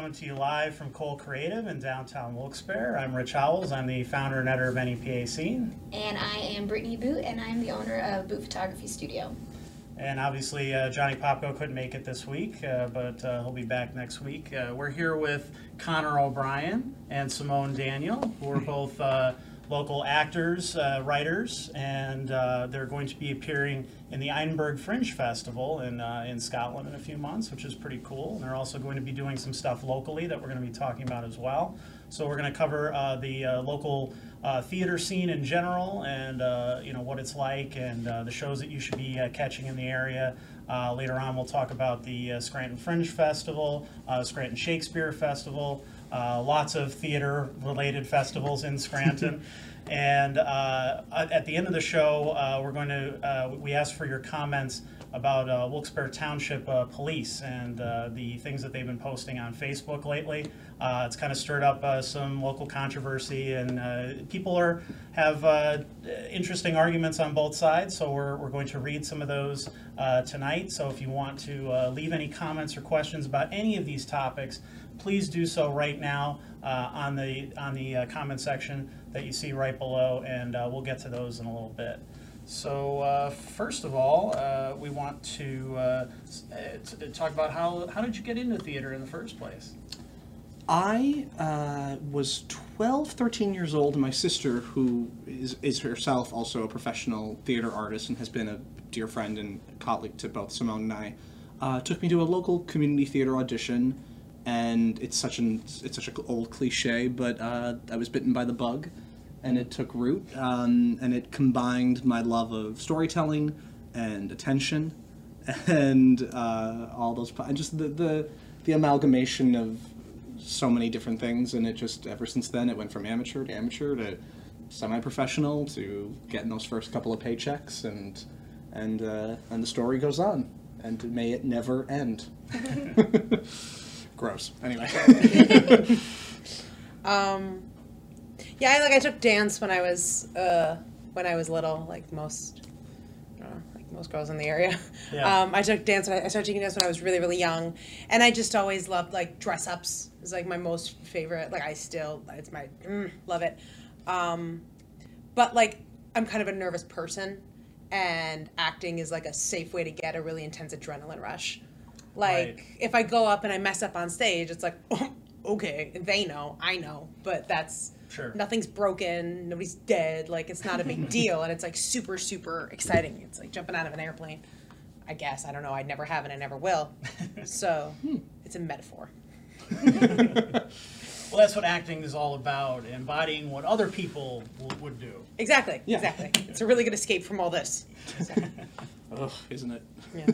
coming to you live from Cole Creative in downtown Wilkes-Barre. I'm Rich Howells. I'm the founder and editor of NEPA Scene. And I am Brittany Boot, and I'm the owner of Boot Photography Studio. And obviously, uh, Johnny Popko couldn't make it this week, uh, but uh, he'll be back next week. Uh, we're here with Conor O'Brien and Simone Daniel, who are both uh, local actors, uh, writers, and uh, they're going to be appearing in the Edinburgh Fringe Festival in, uh, in Scotland in a few months, which is pretty cool. And they're also going to be doing some stuff locally that we're going to be talking about as well. So we're going to cover uh, the uh, local uh, theater scene in general, and you know what it's like, and the shows that you should be catching in the area. Later on, we'll talk about the Scranton Fringe Festival, Scranton Shakespeare Festival, uh, lots of theater-related festivals in Scranton. and uh, at the end of the show, uh, we're going to uh, we asked for your comments about uh, Wilkes-Barre Township uh, Police and uh, the things that they've been posting on Facebook lately. Uh, it's kind of stirred up uh, some local controversy, and uh, people are have uh, interesting arguments on both sides. So we're, we're going to read some of those uh, tonight. So if you want to uh, leave any comments or questions about any of these topics, please do so right now uh, on the on the uh, comment section that you see right below, and uh, we'll get to those in a little bit. So uh, first of all, uh, we want to, uh, to talk about how how did you get into theater in the first place? I uh, was 12, 13 years old, and my sister, who is, is herself also a professional theater artist and has been a dear friend and colleague to both Simone and I, uh, took me to a local community theater audition. And it's such an it's such an old cliche, but uh, I was bitten by the bug, and it took root. Um, and it combined my love of storytelling and attention, and uh, all those and just the, the the amalgamation of so many different things and it just ever since then it went from amateur to amateur to semi-professional to getting those first couple of paychecks and and uh, and the story goes on and may it never end gross anyway Um, yeah, I, like I took dance when I was uh, when I was little, like most, I like most girls in the area. Yeah. Um, I took dance. I, I started taking dance when I was really really young, and I just always loved like dress ups. Is like my most favorite. Like I still, it's my mm, love it. Um, but like I'm kind of a nervous person, and acting is like a safe way to get a really intense adrenaline rush. Like Right. if I go up and I mess up on stage, it's like, okay, they know, I know, but that's Sure. nothing's broken, nobody's dead, like it's not a big deal, and it's like super super exciting. It's like jumping out of an airplane. I guess I don't know. I never have and I never will. So hmm. it's a metaphor. Well, that's what acting is all about, embodying what other people w- would do. Exactly. Yeah. Exactly. It's a really good escape from all this. Ugh, isn't it Yeah.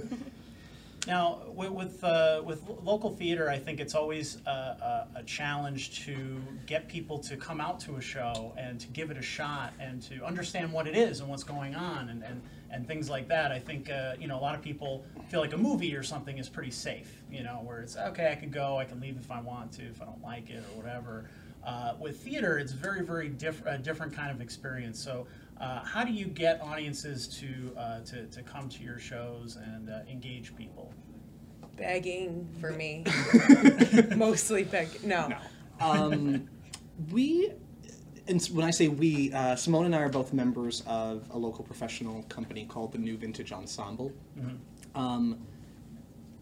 Now, with with, uh, with local theater, I think it's always a, a, a challenge to get people to come out to a show and to give it a shot and to understand what it is and what's going on and, and, and things like that. I think uh, you know a lot of people feel like a movie or something is pretty safe, you know, where it's okay, I can go, I can leave if I want to, if I don't like it or whatever. Uh, with theater, it's very, very diff- a different kind of experience. So, uh, how do you get audiences to, uh, to, to come to your shows and uh, engage people? Begging for me. Mostly begging. No. um, we and when I say we, uh, Simone and I are both members of a local professional company called the New Vintage Ensemble. Um,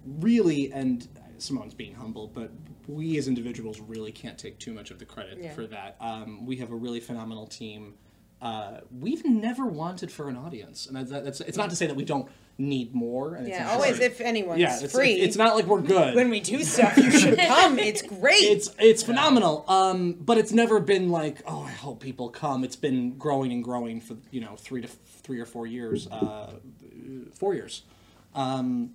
really, and Simone's being humble, but we as individuals really can't take too much of the credit Yeah. for that. Um, we have a really phenomenal team. Uh, we've never wanted for an audience, and that, that's it's not to say that we don't need more. And it's Yeah. not- Always, if anyone's yeah, it's, free, It's not like we're good. when we do stuff, you should come. It's great. it's it's phenomenal. Um, but it's never been like, oh, I hope people come. It's been growing and growing for you know three to three or four years, uh, four years. Um,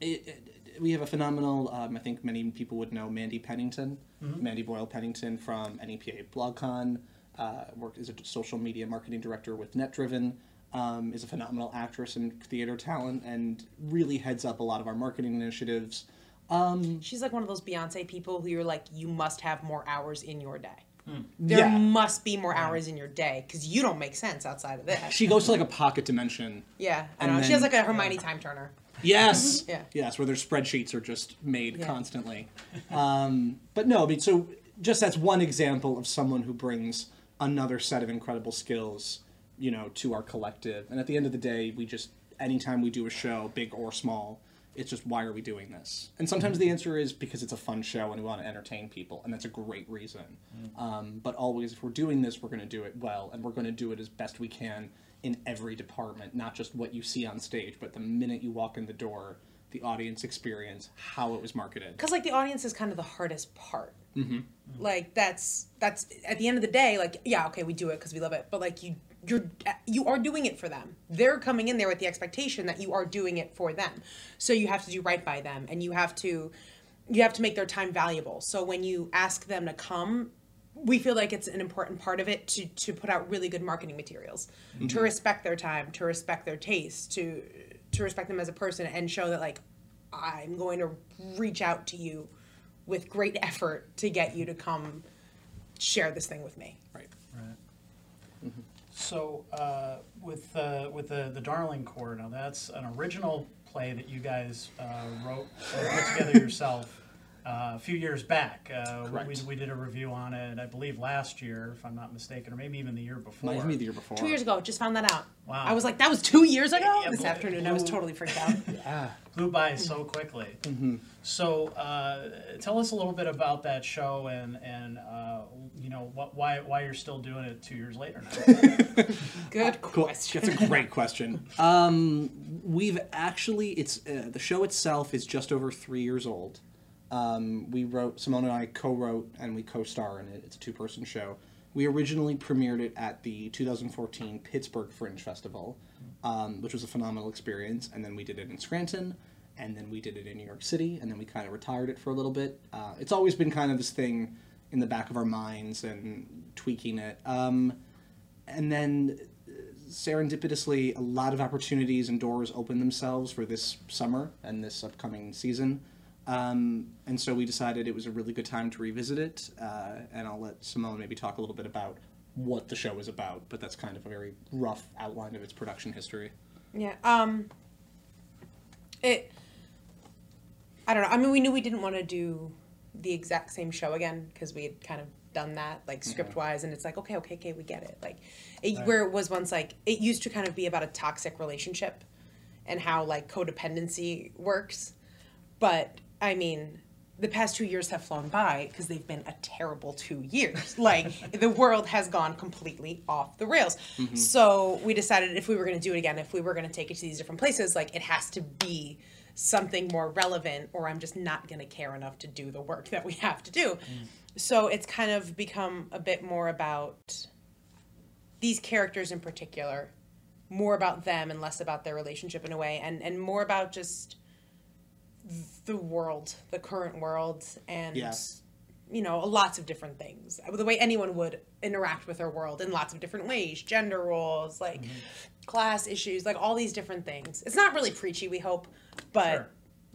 it, it- we have a phenomenal. Um, I think many people would know Mandy Pennington, Mandy Boyle Pennington from NEPA BlogCon. Uh, worked as a social media marketing director with NetDriven. Um, is a phenomenal actress and theater talent, and really heads up a lot of our marketing initiatives. Um, She's like one of those Beyonce people who you're like, you must have more hours in your day. There yeah. must be more hours in your day because you don't make sense outside of this. she goes to like a pocket dimension. yeah, I And know. she has like a Hermione time turner. Yes. Yeah. Yes, where their spreadsheets are just made Yeah. constantly. Um, but no, I mean, so just that's one example of someone who brings another set of incredible skills, you know, to our collective. And at the end of the day, we just anytime we do a show, big or small, it's just why are we doing this? And sometimes the answer is because it's a fun show and we want to entertain people, and that's a great reason. Um, but always, if we're doing this, we're going to do it well, and we're going to do it as best we can in every department, not just what you see on stage, but the minute you walk in the door, the audience experience, how it was marketed. because like the audience is kind of the hardest part Mm-hmm. like that's that's at the end of the day like yeah okay we do it because we love it but like you you're you are doing it for them. They're coming in there with the expectation that you are doing it for them. So you have to do right by them and you have to you have to make their time valuable. So when you ask them to come we feel like it's an important part of it to to put out really good marketing materials. Mm-hmm. To respect their time to respect their taste to to respect them as a person and show that like i'm going to reach out to you with great effort to get you to come share this thing with me Right. Right. So uh, with uh, with the the Darling Core, now that's an original play that you guys uh, wrote put together yourself uh, a few years back. Uh, we, Correct. we did a review on it, I believe, last year, if I'm not mistaken, or maybe even the year before. Might even be the year before. two years ago just found that out Wow. i was like that was two years ago Yeah, this boy, afternoon i was totally freaked out Flew by so quickly. So uh, tell us a little bit about that show and and uh, you know what why why you're still doing it two years later now. good Cool. question That's a great question. Um, we've actually, it's uh, the show itself is just over three years old. Um, we wrote Simone and I co-wrote and we co-star in it. It's a two-person show. We originally premiered it at the 2014 Pittsburgh Fringe Festival, um, which was a phenomenal experience. And then we did it in Scranton, and then we did it in New York City, and then we kind of retired it for a little bit. Uh, it's always been kind of this thing in the back of our minds and tweaking it. Um, and then serendipitously, a lot of opportunities and doors opened themselves for this summer and this upcoming season. Um, and so we decided it was a really good time to revisit it. Uh, and I'll let Simone maybe talk a little bit about what the show is about, but that's kind of a very rough outline of its production history. Yeah. Um. It. I don't know. I mean, we knew we didn't want to do the exact same show again because we had kind of done that like script wise, and it's like okay, okay, okay, we get it. Like, it, Right. where it was once like it used to kind of be about a toxic relationship, and how like codependency works, but I mean. The past two years have flown by because they've been a terrible two years. Like the world has gone completely off the rails. Mm-hmm. So we decided if we were going to do it again, if we were going to take it to these different places, like it has to be something more relevant, or I'm just not going to care enough to do the work that we have to do. Mm. So it's kind of become a bit more about these characters in particular, more about them and less about their relationship in a way, and and more about just the world, the current world, and Yes. you know, lots of different things. The way anyone would interact with their world in lots of different ways, gender roles, like class issues, like all these different things. It's not really preachy, we hope, but Sure.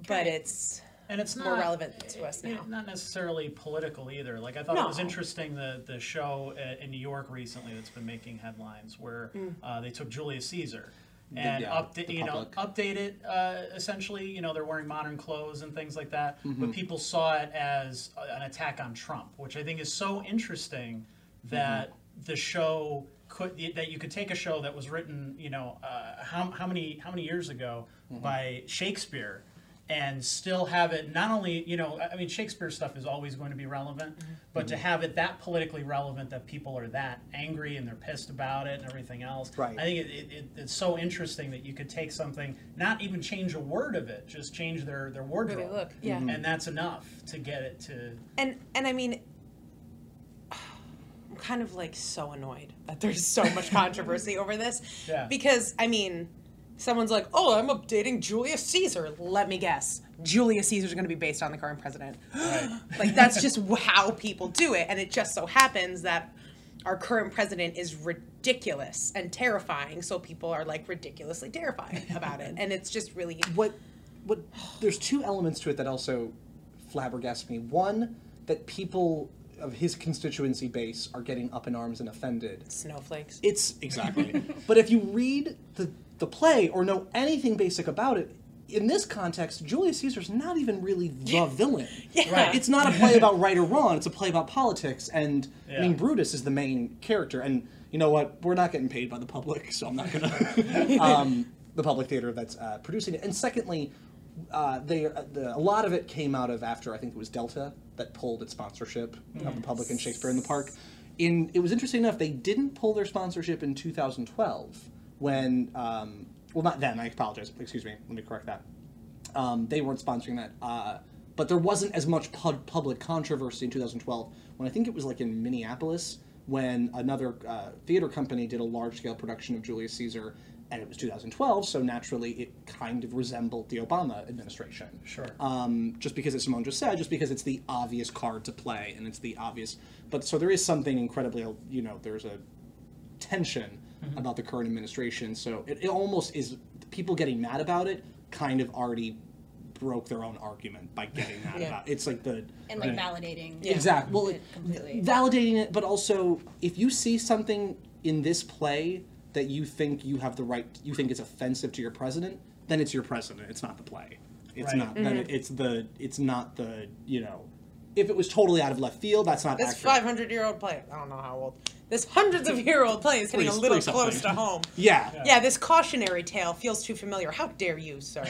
but it's And it's more not relevant to us now. Not necessarily political either. Like I thought it was interesting the the show uh, in New York recently that's been making headlines where Mm. uh, they took Julius Caesar and yeah, update you know update it uh, essentially. You know they're wearing modern clothes and things like that, Mm-hmm. but people saw it as an attack on Trump, which I think is so interesting that Mm-hmm. the show could that you could take a show that was written you know uh, how, how many how many years ago Mm-hmm. by Shakespeare and still have it not only you know I- I mean Shakespeare stuff is always going to be relevant but to have it that politically relevant that people are that angry and they're pissed about it and everything else Right. I think it, it, it, it's so interesting that you could take something not even change a word of it just change their their wardrobe look, yeah. Mm-hmm. Mhm. and that's enough to get it to And and I mean I'm kind of like so annoyed that there's so much controversy over this. Yeah. Because I mean, someone's like, "Oh, I'm updating Julius Caesar." Let me guess. Julius Caesar's going to be based on the current president. right like that's just how people do it and it just so happens that our current president is ridiculous and terrifying so people are like ridiculously terrified about it and it's just really what what there's two elements to it that also flabbergast me one that people of his constituency base are getting up in arms and offended snowflakes it's exactly but if you read the the play or know anything basic about it in this context, Julius Caesar's not even really the villain. Yeah. Right. It's not a play about right or wrong. It's a play about politics. And I mean, Brutus is the main character. And you know what? We're not getting paid by the public, so I'm not gonna. um, the public theater that's uh, producing it. And secondly, uh, they uh, the, a lot of it came out of after I think it was Delta that pulled its sponsorship of the public and Shakespeare in the Park. In it was interesting enough they didn't pull their sponsorship in 2012 when um, well not then I apologize excuse me let me correct that um, they weren't sponsoring that. Uh, but there wasn't as much pub- public controversy in 2012 when I think it was like in Minneapolis when another uh, theater company did a large scale production of Julius Caesar, and it was 2012, so naturally it kind of resembled the Obama administration. Sure. Um, just because, as Simone just said, just because it's the obvious card to play and it's the obvious. But so there is something incredibly, you know, there's a tension Mm-hmm. about the current administration. So it, it almost is people getting mad about it kind of already broke their own argument by getting mad Yeah. about it. It's like the and like Yeah. validating. exactly well it completely. validating it, but also if you see something in this play that you think you have the right, you think is offensive to your president, then it's your president. It's not the play. It's Right. not. Then mm-hmm. it, it's the. It's not the. You know, if it was totally out of left field, that's not This 500 year old play, I don't know how old. This hundreds of year old play is hitting a little close to home. Yeah, Yeah, this cautionary tale feels too familiar. How dare you, sir?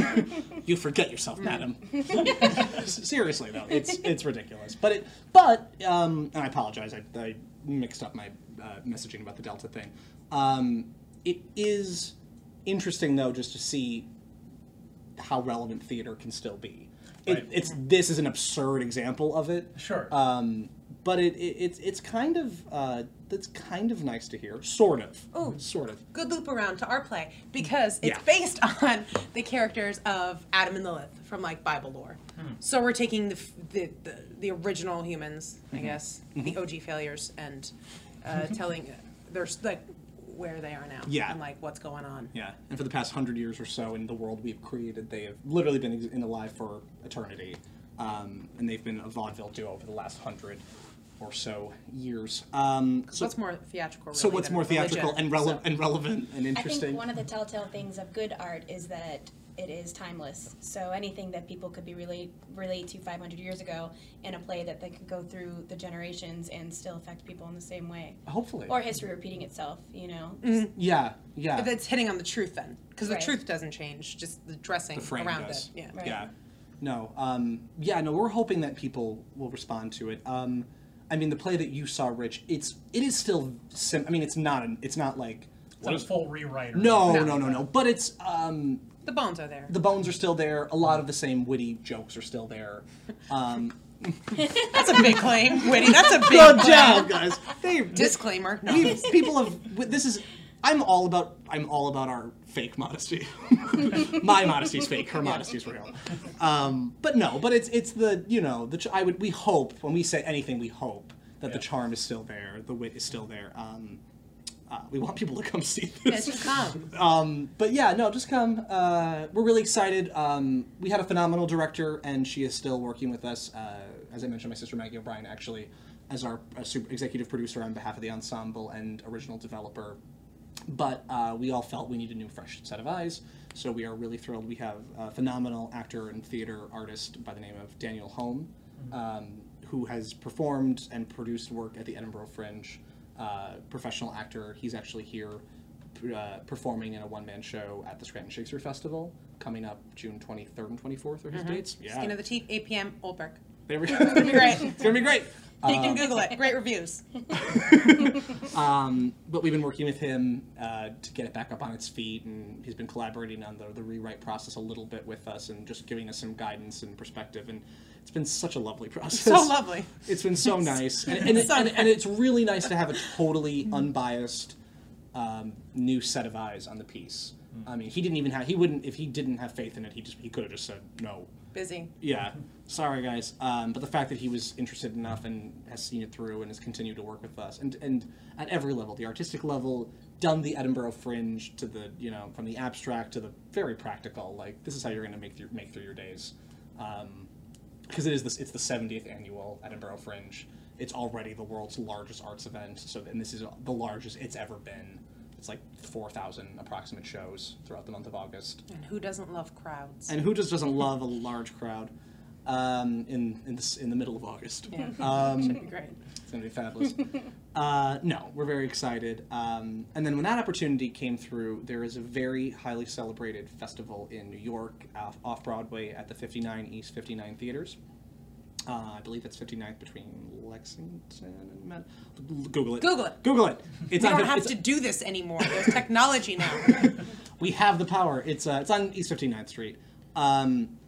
you forget yourself, madam. Seriously though, it's it's ridiculous. But it, but um, and I apologize, I, I mixed up my uh, messaging about the Delta thing. Um, it is interesting though, just to see how relevant theater can still be. It, Right. It's this is an absurd example of it. Sure. Um, but it, it it's it's kind of uh, that's kind of nice to hear, sort of. Ooh. sort of. Good loop around to our play because it's Yeah. based on the characters of Adam and Lilith from like Bible lore. So we're taking the, the the, the original humans, I guess, the OG failures, and uh, telling there's like where they are now Yeah. and like what's going on. Yeah, and for the past hundred years or so in the world we've created, they have literally been ex- in alive for eternity, um, and they've been a vaudeville duo for the last hundred or so years. Um, so, what's more theatrical? so what's more theatrical religion, and, rele- so- and relevant and interesting? I interesting? think one of the telltale things of good art is that it is timeless. So anything that people could be relate relate to 500 years ago in a play that they could go through the generations and still affect people in the same way, Hopefully, or history repeating itself. You know, yeah, yeah. But that's hitting on the truth then, because the Right. truth doesn't change, just the dressing the frame around does. it. Yeah. Right. Yeah. No. Um, yeah. No. We're hoping that people will respond to it. Um, I mean, the play that you saw, Rich. It's it is still. Sim- I mean, it's not. An, it's not like. It's not a full rewrite. or No, no, no, no. But it's. Um, The bones are there. the bones are still there. A lot of the same witty jokes are still there. Um, That's a big claim, Witty. That's a big good claim. job, guys. They, Disclaimer. No. we, people have. This is. I'm all about. I'm all about our fake modesty. My modesty's fake. Her modesty's real. Um, but no. But it's it's the you know the ch- I would we hope when we say anything we hope that the charm is still there, the wit is still there. Um, uh, we want people to come see this. Yes, this. come. Um, but yeah, no, just come. Uh, we're really excited. Um, we had a phenomenal director, and she is still working with us. Uh, as I mentioned, my sister Maggie O'Brien actually, as our uh, super executive producer on behalf of the ensemble and original developer. But uh, we all felt we needed a new, fresh set of eyes. So we are really thrilled. We have a phenomenal actor and theater artist by the name of Daniel Home, um, who has performed and produced work at the Edinburgh Fringe. Uh, professional actor. He's actually here uh, performing in a one man show at the Scranton Shakespeare Festival coming up June 23rd and 24th are his dates. Yeah. Skin of the teeth, 8 p.m. Oldberg. there we go. It's gonna be great. it's going to be great. You can Google it. Great reviews. Um, but we've been working with him uh, to get it back up on its feet, and he's been collaborating on the, the rewrite process a little bit with us and just giving us some guidance and perspective. And it's been such a lovely process. So lovely. It's been so nice, and, and, it- So and, and it's really nice to have a totally unbiased um, new set of eyes on the piece. I mean, he didn't even have he wouldn't if he didn't have faith in it. He just he could have just said no. Busy. Yeah, sorry guys. Um, but the fact that he was interested enough and has seen it through and has continued to work with us, and and at every level, the artistic level, done the Edinburgh Fringe to the you know from the abstract to the very practical. Like this is how you're going to make your, make through your days, because it is this it's the 70th annual Edinburgh Fringe. It's already the world's largest arts event. So and this is the largest it's ever been. It's like four thousand approximate shows throughout the month of August. And who doesn't love crowds? And who just doesn't love a large crowd um, in in the, in the middle of August? Yeah. Um, Should be great. It's gonna be fabulous. uh, no, we're very excited. Um, and then when that opportunity came through, there is a very highly celebrated festival in New York, off Broadway, at the 59 East 59 theaters. Uh, I believe it's 59th between Lexington and Med- Google it. Google it. Google it. It's We on don't have it's- to do this anymore. There's technology now. we have the power. It's uh, it's on East 59th Street. Um,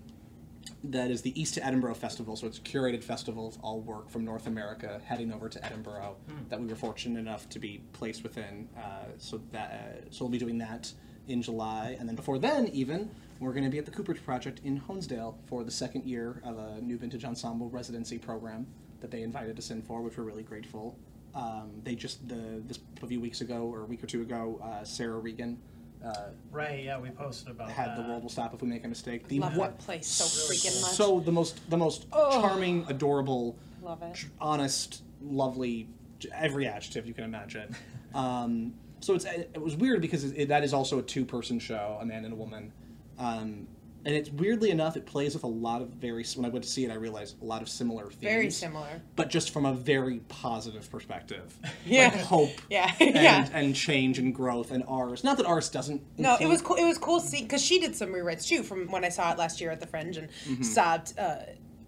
that is the East to Edinburgh Festival. So it's a curated festival of all work from North America heading over to Edinburgh that we were fortunate enough to be placed within. Uh, so that uh, so we'll be doing that in July, and then before then, even we're going to be at the Cooperage Project in Honesdale for the second year of a new vintage ensemble residency program that they invited us in for, which we're really grateful. Um, they just the this a few weeks ago or a week or two ago, uh, Sarah Regan. Uh, Right, yeah, we posted about had that. the world will stop if we make a mistake. The love what- that place so freaking much. so the most the most Oh. charming, adorable, love it. tr- honest, lovely, every adjective you can imagine. Um, so it's it was weird because it, it- that is also a two person show, a man and a woman. Um, and it's weirdly enough, it plays with a lot of very. When I went to see it, I realized a lot of similar themes. Very similar. but just from a very positive perspective. Yeah. like hope. Yeah, And, yeah. and change and growth and ours. Not that ours doesn't. No, it was cool. It was cool see because she did some rewrites too from when I saw it last year at the Fringe and Mm-hmm. sobbed uh,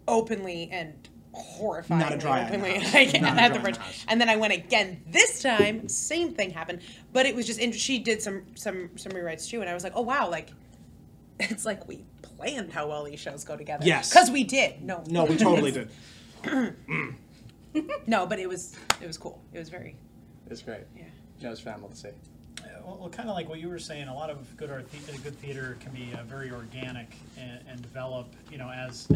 openly and horrifying. Not a dry eye in the openly like, at the house. And then I went again this time. Same thing happened, but it was just she did some some some rewrites too, and I was like, oh wow, like it's like we planned how well these shows go together. Yes. because we did. No, No, we totally did. no, but it was it was cool. It was very It's great. yeah. it was fabulous to see. Uh, Well, well kind of like what you were saying, a lot of good art, the- good theater can be uh, very organic and, and develop, you know, as,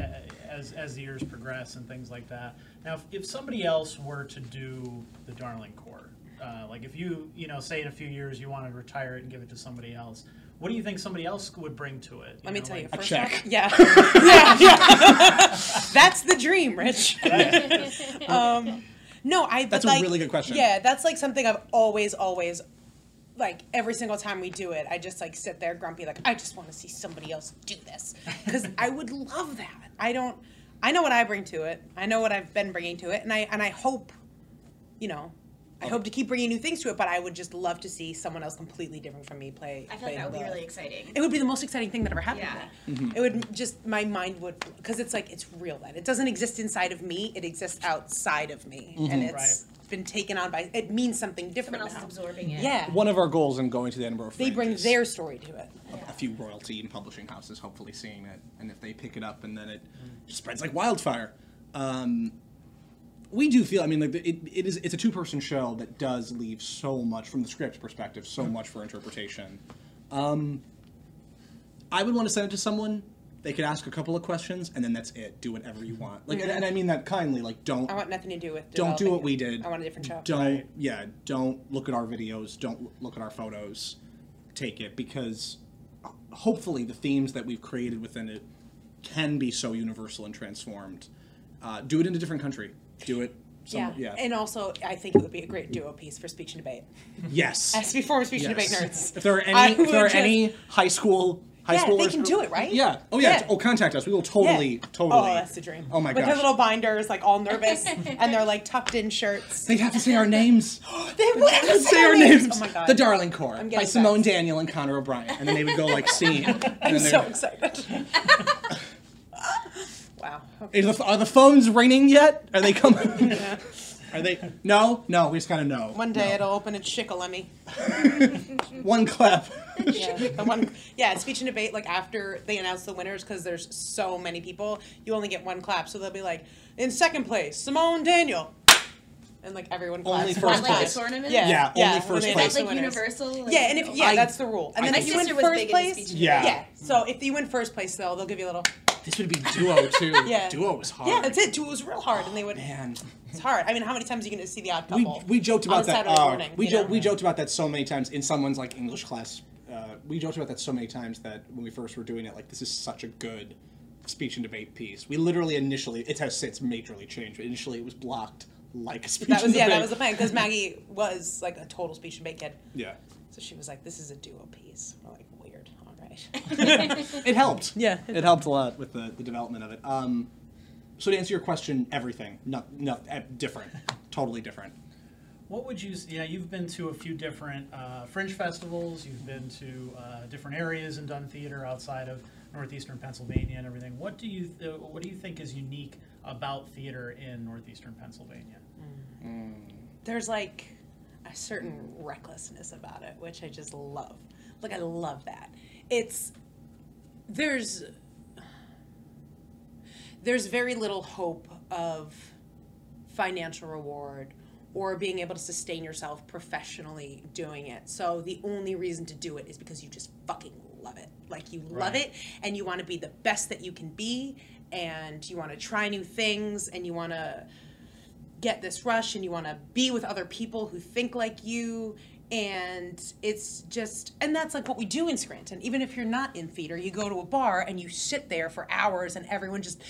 as, as the years progress and things like that. Now, if, if somebody else were to do the Darling Core, uh, like if you, you know, say in a few years you want to retire it and give it to somebody else, what do you think somebody else would bring to it? Let me know, tell you, like- first check. off, yeah, yeah, yeah. That's the dream, Rich. um, no, I. But That's a like, really good question. Yeah, that's like something I've always, always, like every single time we do it, I just like sit there grumpy, like I just want to see somebody else do this because I would love that. I don't. I know what I bring to it. I know what I've been bringing to it, and I and I hope, you know. I hope to keep bringing new things to it, but I would just love to see someone else completely different from me play. I feel play like that would be really exciting. it would be the most exciting thing that ever happened Yeah. to me. It would just my mind would because it's like it's real then. It doesn't exist inside of me. It exists outside of me, and it's been taken on by. It means something different Someone else is absorbing it. Yeah, One of our goals in going to the Edinburgh they bring is their story to it. a few royalty and publishing houses hopefully seeing it, and if they pick it up and then it just spreads like wildfire. Um, we do feel. I mean, like it, it is. It's a two-person show that does leave so much from the script perspective, so much for interpretation. Um, I would want to send it to someone. They could ask a couple of questions, and then that's it. Do whatever you want. Like, and, and I mean that kindly. Like, don't I want nothing to do with. don't do what we did. I want a different show. Don't yeah. Don't look at our videos. Don't look at our photos. Take it because uh, hopefully the themes that we've created within it can be so universal and transformed. Uh, do it in a different country. Do it. Some, Yeah. yeah. and also I think it would be a great duo piece for speech and debate. yes. As before, speech and debate nerds. If there are any, if there are just- any high school, high Yeah, they can do it, right? Yeah. Oh yeah. Yeah. Oh, contact us. We will totally, Yeah. totally. Oh, that's the dream. Oh my god. With their little binders, like all nervous, and they're like tucked in shirts. They'd have to say our names. They would have to say our names. Oh my god. The Darling Core I'm by getting Simone. Daniel and Conor O'Brien, and then they would go like scene. I'm then so excited. Wow. Is the, are the phones ringing yet? Are they coming? Are they? No, no. We just gotta know. One day No. it'll open its shikellemy. One clap. Yeah, the one, yeah, speech and debate, like after they announce the winners, because there's so many people, you only get one clap. So they'll be like, in second place, Simone Daniel. And like everyone claps. Only one first Not like place. a tournament? Yeah, Yeah, yeah. only when first Is place. announce that like winners. universal? Like, Yeah, and if yeah, I- that's the rule. And My then if you win sister was first big place, Yeah. yeah. So if you win first place, though, they'll give you a little. This would be duo too. Yeah. Duo was hard. Yeah, that's it. Duel was real hard, and they would. Man, It's hard. I mean, how many times are you going to see the odd we, couple? we joked about a that. Saturday uh, morning, we you jo- we joked about that so many times in someone's like English class. Uh, we joked about that so many times that when we first were doing it, like this is such a good speech and debate piece. We literally initially it has since majorly changed. But initially, it was blocked like a speech That was and yeah, debate. that was the plan because Maggie was like a total speech and debate kid. Yeah. So she was like, "This is a duo piece." We're like, "Weird." All right. It helped. Yeah. It helped a lot with the, the development of it. Um, so to answer your question, everything, not, not eh, different, totally different. What would you, yeah, you've been to a few different uh, fringe festivals, you've been to uh, different areas and done theater outside of northeastern Pennsylvania and everything. What do you, th- what do you think is unique about theater in northeastern Pennsylvania? Mm. There's like a certain recklessness about it, which I just love. Like I love that. It's there's there's very little hope of financial reward or being able to sustain yourself professionally doing it. So the only reason to do it is because you just fucking love it. Like you love Right. it and you want to be the best that you can be and you want to try new things and you want to get this rush and you want to be with other people who think like you. And it's just and that's like what we do in Scranton. Even if you're not in theater you go to a bar and you sit there for hours and everyone just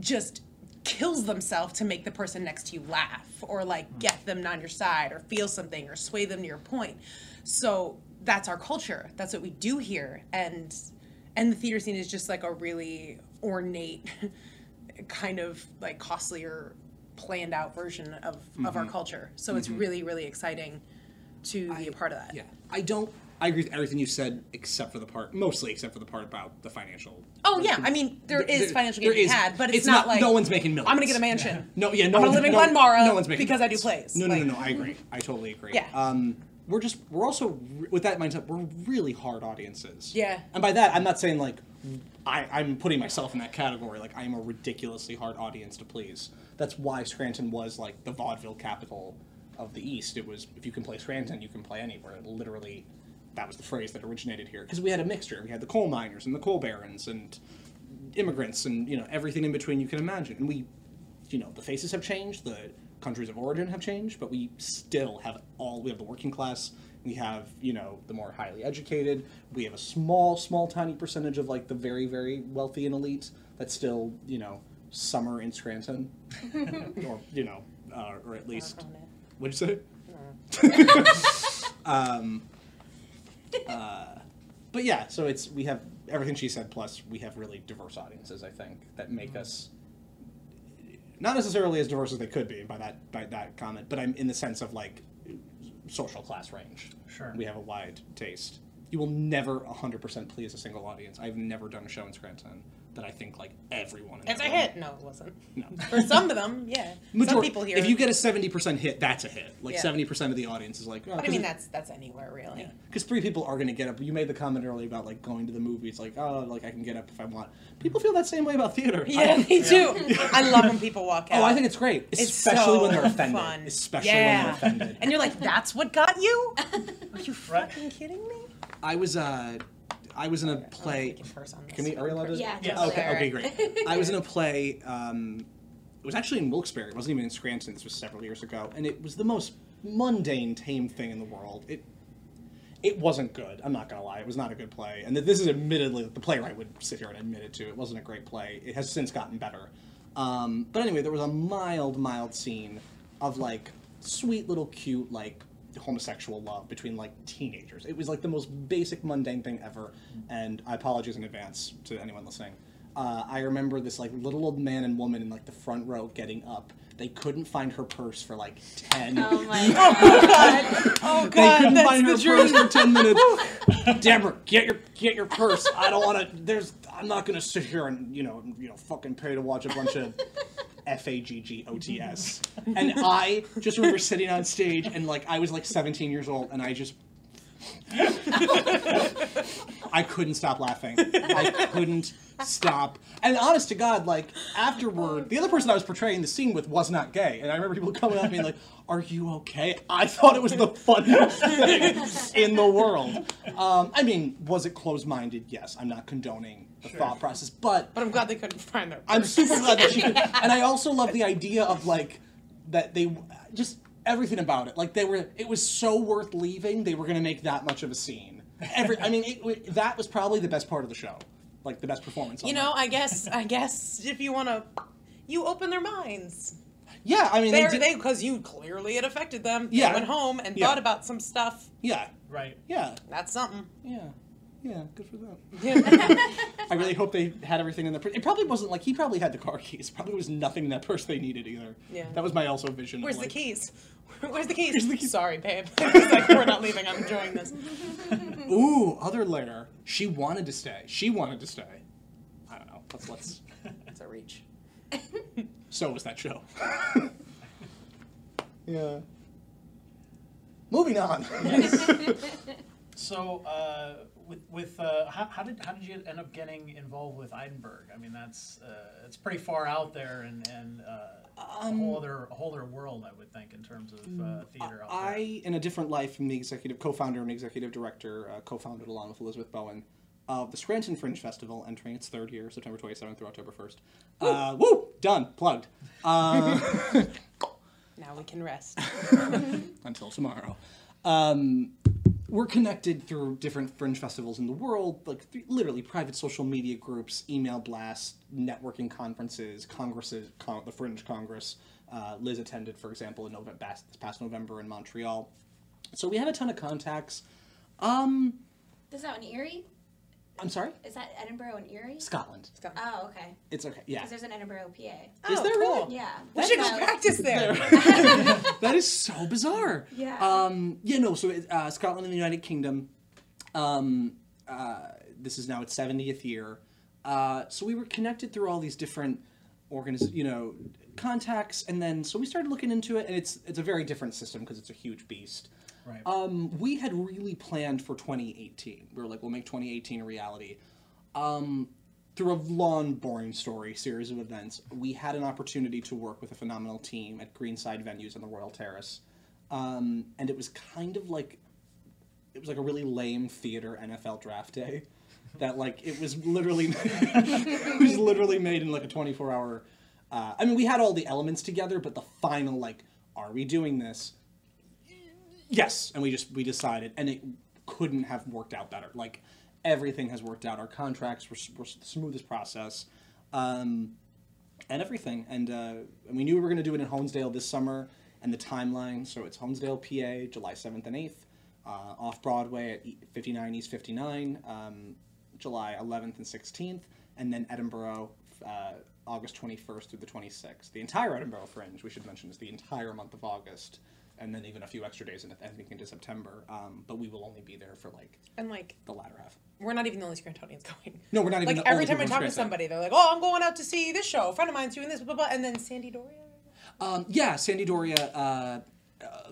just kills themselves to make the person next to you laugh or like hmm. get them on your side or feel something or sway them to your point. So that's our culture. That's what we do here. And and the theater scene is just like a really ornate kind of like costlier planned out version of, of our culture so it's really really exciting to be a part of that Yeah, I don't. I agree with everything you said, except for the part, mostly except for the part about the financial. oh yeah i mean there is financial gain to be had but it's, not, like no one's making 1000000s i'm gonna get a mansion No, yeah, no I'm gonna one's- live in no- Glenmaura no one's making because I do plays. No, no, Like- no, no. I agree. I totally agree. Yeah. Um, we're just we're also with that mindset. We're really hard audiences. Yeah. And by that, I'm not saying like I, I'm putting myself in that category. Like I am a ridiculously hard audience to please. That's why Scranton was like the vaudeville capital of the East. It was if you can play Scranton, you can play anywhere. It literally, that was the phrase that originated here because we had a mixture. We had the coal miners and the coal barons and immigrants and you know everything in between you can imagine. And we you know the faces have changed the countries of origin have changed but we still have all we have the working class we have you know the more highly educated. We have a small small tiny percentage of like the very very wealthy and elite that still you know summer in scranton. Or you know uh, or at least what'd you say? Um, uh, but yeah so it's we have everything she said plus we have really diverse audiences i think that make us not necessarily as diverse as they could be by that by that comment, but I'm in the sense of like social class range. Sure. We have a wide taste. You will never 100% please a single audience. I've never done a show in Scranton that I think like everyone. In it's a that room- hit no it wasn't No. for some of them yeah some people here If you get a 70% hit, that's a hit. Like Yeah. 70% of the audience is like. Oh, but i mean that's that's anywhere really because three people are going to get up. You made the comment earlier about like going to the movies, like oh, like I can get up if I want. People feel that same way about theater. yeah I- me too i love when people walk out Oh, I think it's great, It's especially so when they're offended. fun. Especially yeah. when they're offended. And you're like, that's what got you? Are you Right. fucking kidding me? I was uh, I was in a play. Can curse on this. Can we? Are we allowed to? Yeah, Yes. Okay. Okay. Great. I was in a play. Um, it was actually in Wilkes-Barre. It wasn't even in Scranton. This was several years ago, and it was the most mundane, tame thing in the world. It it wasn't good. I'm not gonna lie. It was not a good play, and this is admittedly the playwright would sit here and admit it too. It wasn't a great play. It has since gotten better. Um, but anyway, there was a mild, mild scene of like sweet little cute like homosexual love between like teenagers. It was like the most basic mundane thing ever, and I apologize in advance to anyone listening. Uh, I remember this like little old man and woman in like the front row getting up. They couldn't find her purse for like ten. Oh my god. Oh god! They god, couldn't that's find her the purse for ten minutes. Deborah, get your get your purse. I don't want to. There's. I'm not gonna sit here and you know you know fucking pay to watch a bunch of F A G G O T S. And I just remember sitting on stage and like I was like 17 years old and I just. I couldn't stop laughing. I couldn't stop. And honest to God, like afterward, the other person I was portraying the scene with was not gay, and I remember people coming up to me like, "Are you okay?" I thought it was the funniest thing in the world. Um, I mean, was it closed-minded? Yes. I'm not condoning the thought process, but But I'm glad they couldn't find their I'm purse. super glad that she could. And I also love the idea of like that they just everything about it. Like they were, it was so worth leaving. They were going to make that much of a scene. Every, I mean, it, that was probably the best part of the show, like the best performance. on You that. know, I guess I guess if you wanna you open their minds. Yeah, I mean, They they, did, they because you clearly it affected them. Yeah. They went home and Yeah. thought about some stuff. yeah, Right. yeah, That's something. yeah, yeah. Good for them. I really hope they had everything in the. It probably wasn't like he probably had the car keys. Probably was nothing in that purse they needed either. Yeah. That was my also vision. of, Where's the like- keys? Where's the keys? Where's the keys? Sorry, babe. He's like, we're not leaving. I'm enjoying this. Ooh, other layer. She wanted to stay. She wanted to stay. I don't know. Let's let's. It's a reach. So was that show. yeah. Moving on. So, uh, with, with uh, how, how did how did you end up getting involved with Edinburgh? I mean, that's uh, it's pretty far out there and and uh, a whole other a whole other world, I would think, in terms of uh, theater out there. I, in a different life, am the executive co-founder and executive director, uh, co-founded along with Elizabeth Bowen, of the Scranton Fringe Festival, entering its third year, September 27th through October 1st. Uh, woo! Done. Plugged. Uh, Now we can rest. until tomorrow. Um, we're connected through different fringe festivals in the world, like th- literally private social media groups, email blasts, networking conferences, congresses, con- the Fringe Congress. Uh, Liz attended, for example, in November, this past November in Montreal. So we have a ton of contacts. Um, Is that in Erie? I'm sorry, Is that Edinburgh and Erie? Scotland. Oh, okay. It's okay. Yeah, Because there's an Edinburgh, PA. Is Oh, there really? Yeah. We should go That's why- practice there. that is so bizarre. Yeah. Um, yeah, no, so uh, Scotland and the United Kingdom. Um, uh, this is now its 70th year. Uh, so we were connected through all these different organiz- you know, contacts, and then so we started looking into it, and it's it's a very different system because it's a huge beast. Right. Um, we had really planned for 2018. We were like, we'll make 2018 a reality. Um, through a long, boring story series of events, we had an opportunity to work with a phenomenal team at Greenside Venues on the Royal Terrace, um, and it was kind of like it was like a really lame theater NFL draft day. That like it was literally it was literally made in like a 24 hour. Uh, I mean, we had all the elements together, but the final like, are we doing this? Yes, and we just we decided, and it couldn't have worked out better. Like everything has worked out. Our contracts were, were the smoothest process, um, and everything. And uh, and we knew we were going to do it in Honesdale this summer, and the timeline. So it's Honesdale, PA, July seventh and eighth, uh, off Broadway at fifty nine East fifty nine, um, July eleventh and sixteenth, and then Edinburgh. Uh, August 21st through the 26th. The entire Edinburgh Fringe, we should mention, is the entire month of August and then even a few extra days in ending into September. Um, but we will only be there for like And like, the latter half. we're not even the only Scrantonians going. No, we're not even Like every time I talk to somebody, they're like, "Oh, I'm going out to see this show. A friend of mine's doing this, blah blah." blah. And then Sandy Doria. Um, yeah, Sandy Doria. Uh, uh,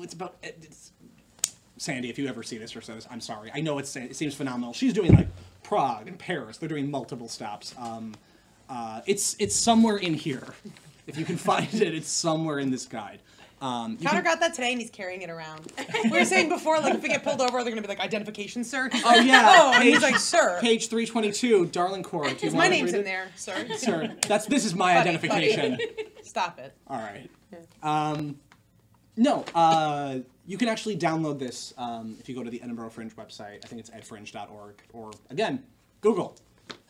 it's about it's, Sandy. If you ever see this or says, I'm sorry. I know it's it seems phenomenal. She's doing like Prague and Paris. They're doing multiple stops. Um, uh, it's it's somewhere in here. If you can find it, it's somewhere in this guide. Um, Conor can- got that today, and he's carrying it around. we were saying before, like if we get pulled over, they're gonna be like identification, sir. Oh yeah, Oh, and he's page- like, "Sir, Page three twenty two, Darling Core. Do you my name's in it? there, sir." Sir, that's this is my Buddy, identification. Stop it. All right. Um, no, uh, you can actually download this um, if you go to the Edinburgh Fringe website. I think it's edfringe.org. Or, again, Google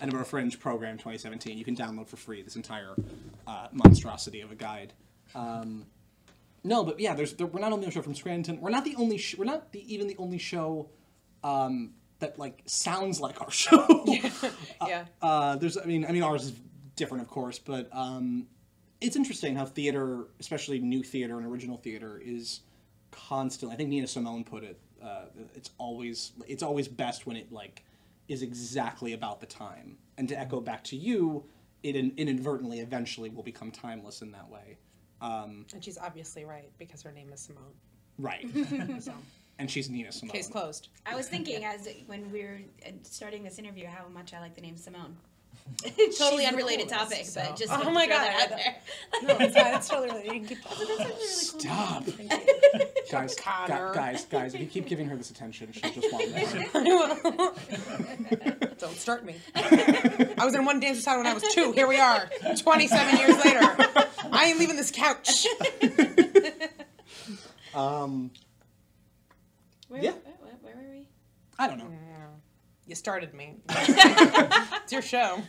Edinburgh Fringe Program 2017. You can download for free this entire uh, monstrosity of a guide. Um, no, but yeah, there's there, we're not only a show from Scranton. We're not the only. Sh- we're not the, even the only show um, that like sounds like our show. yeah. Uh, there's, I mean, I mean, ours is different, of course, but um, it's interesting how theater, especially new theater and original theater, is constantly. I think Nina Simone put it. Uh, it's always, it's always best when it like is exactly about the time. And to echo back to you, it in, inadvertently, eventually, will become timeless in that way. Um, And she's obviously right because her name is Simone. right. So and she's Nina Simone. case closed. I was thinking as when we were uh, starting this interview how much I like the name Simone. She's totally the unrelated coolest, topic, so- but just Oh my God, that out I- there. No, it's. It's totally right. You can keep Stop, guys, gu- Conor. guys, guys! If you keep giving her this attention, she'll just want more. Don't start me. I was in one dance recital when I was two. Here we are, 27 years later. I ain't leaving this couch. Um, Where, Yeah. where, where were we? I don't know. You started me. it's your show.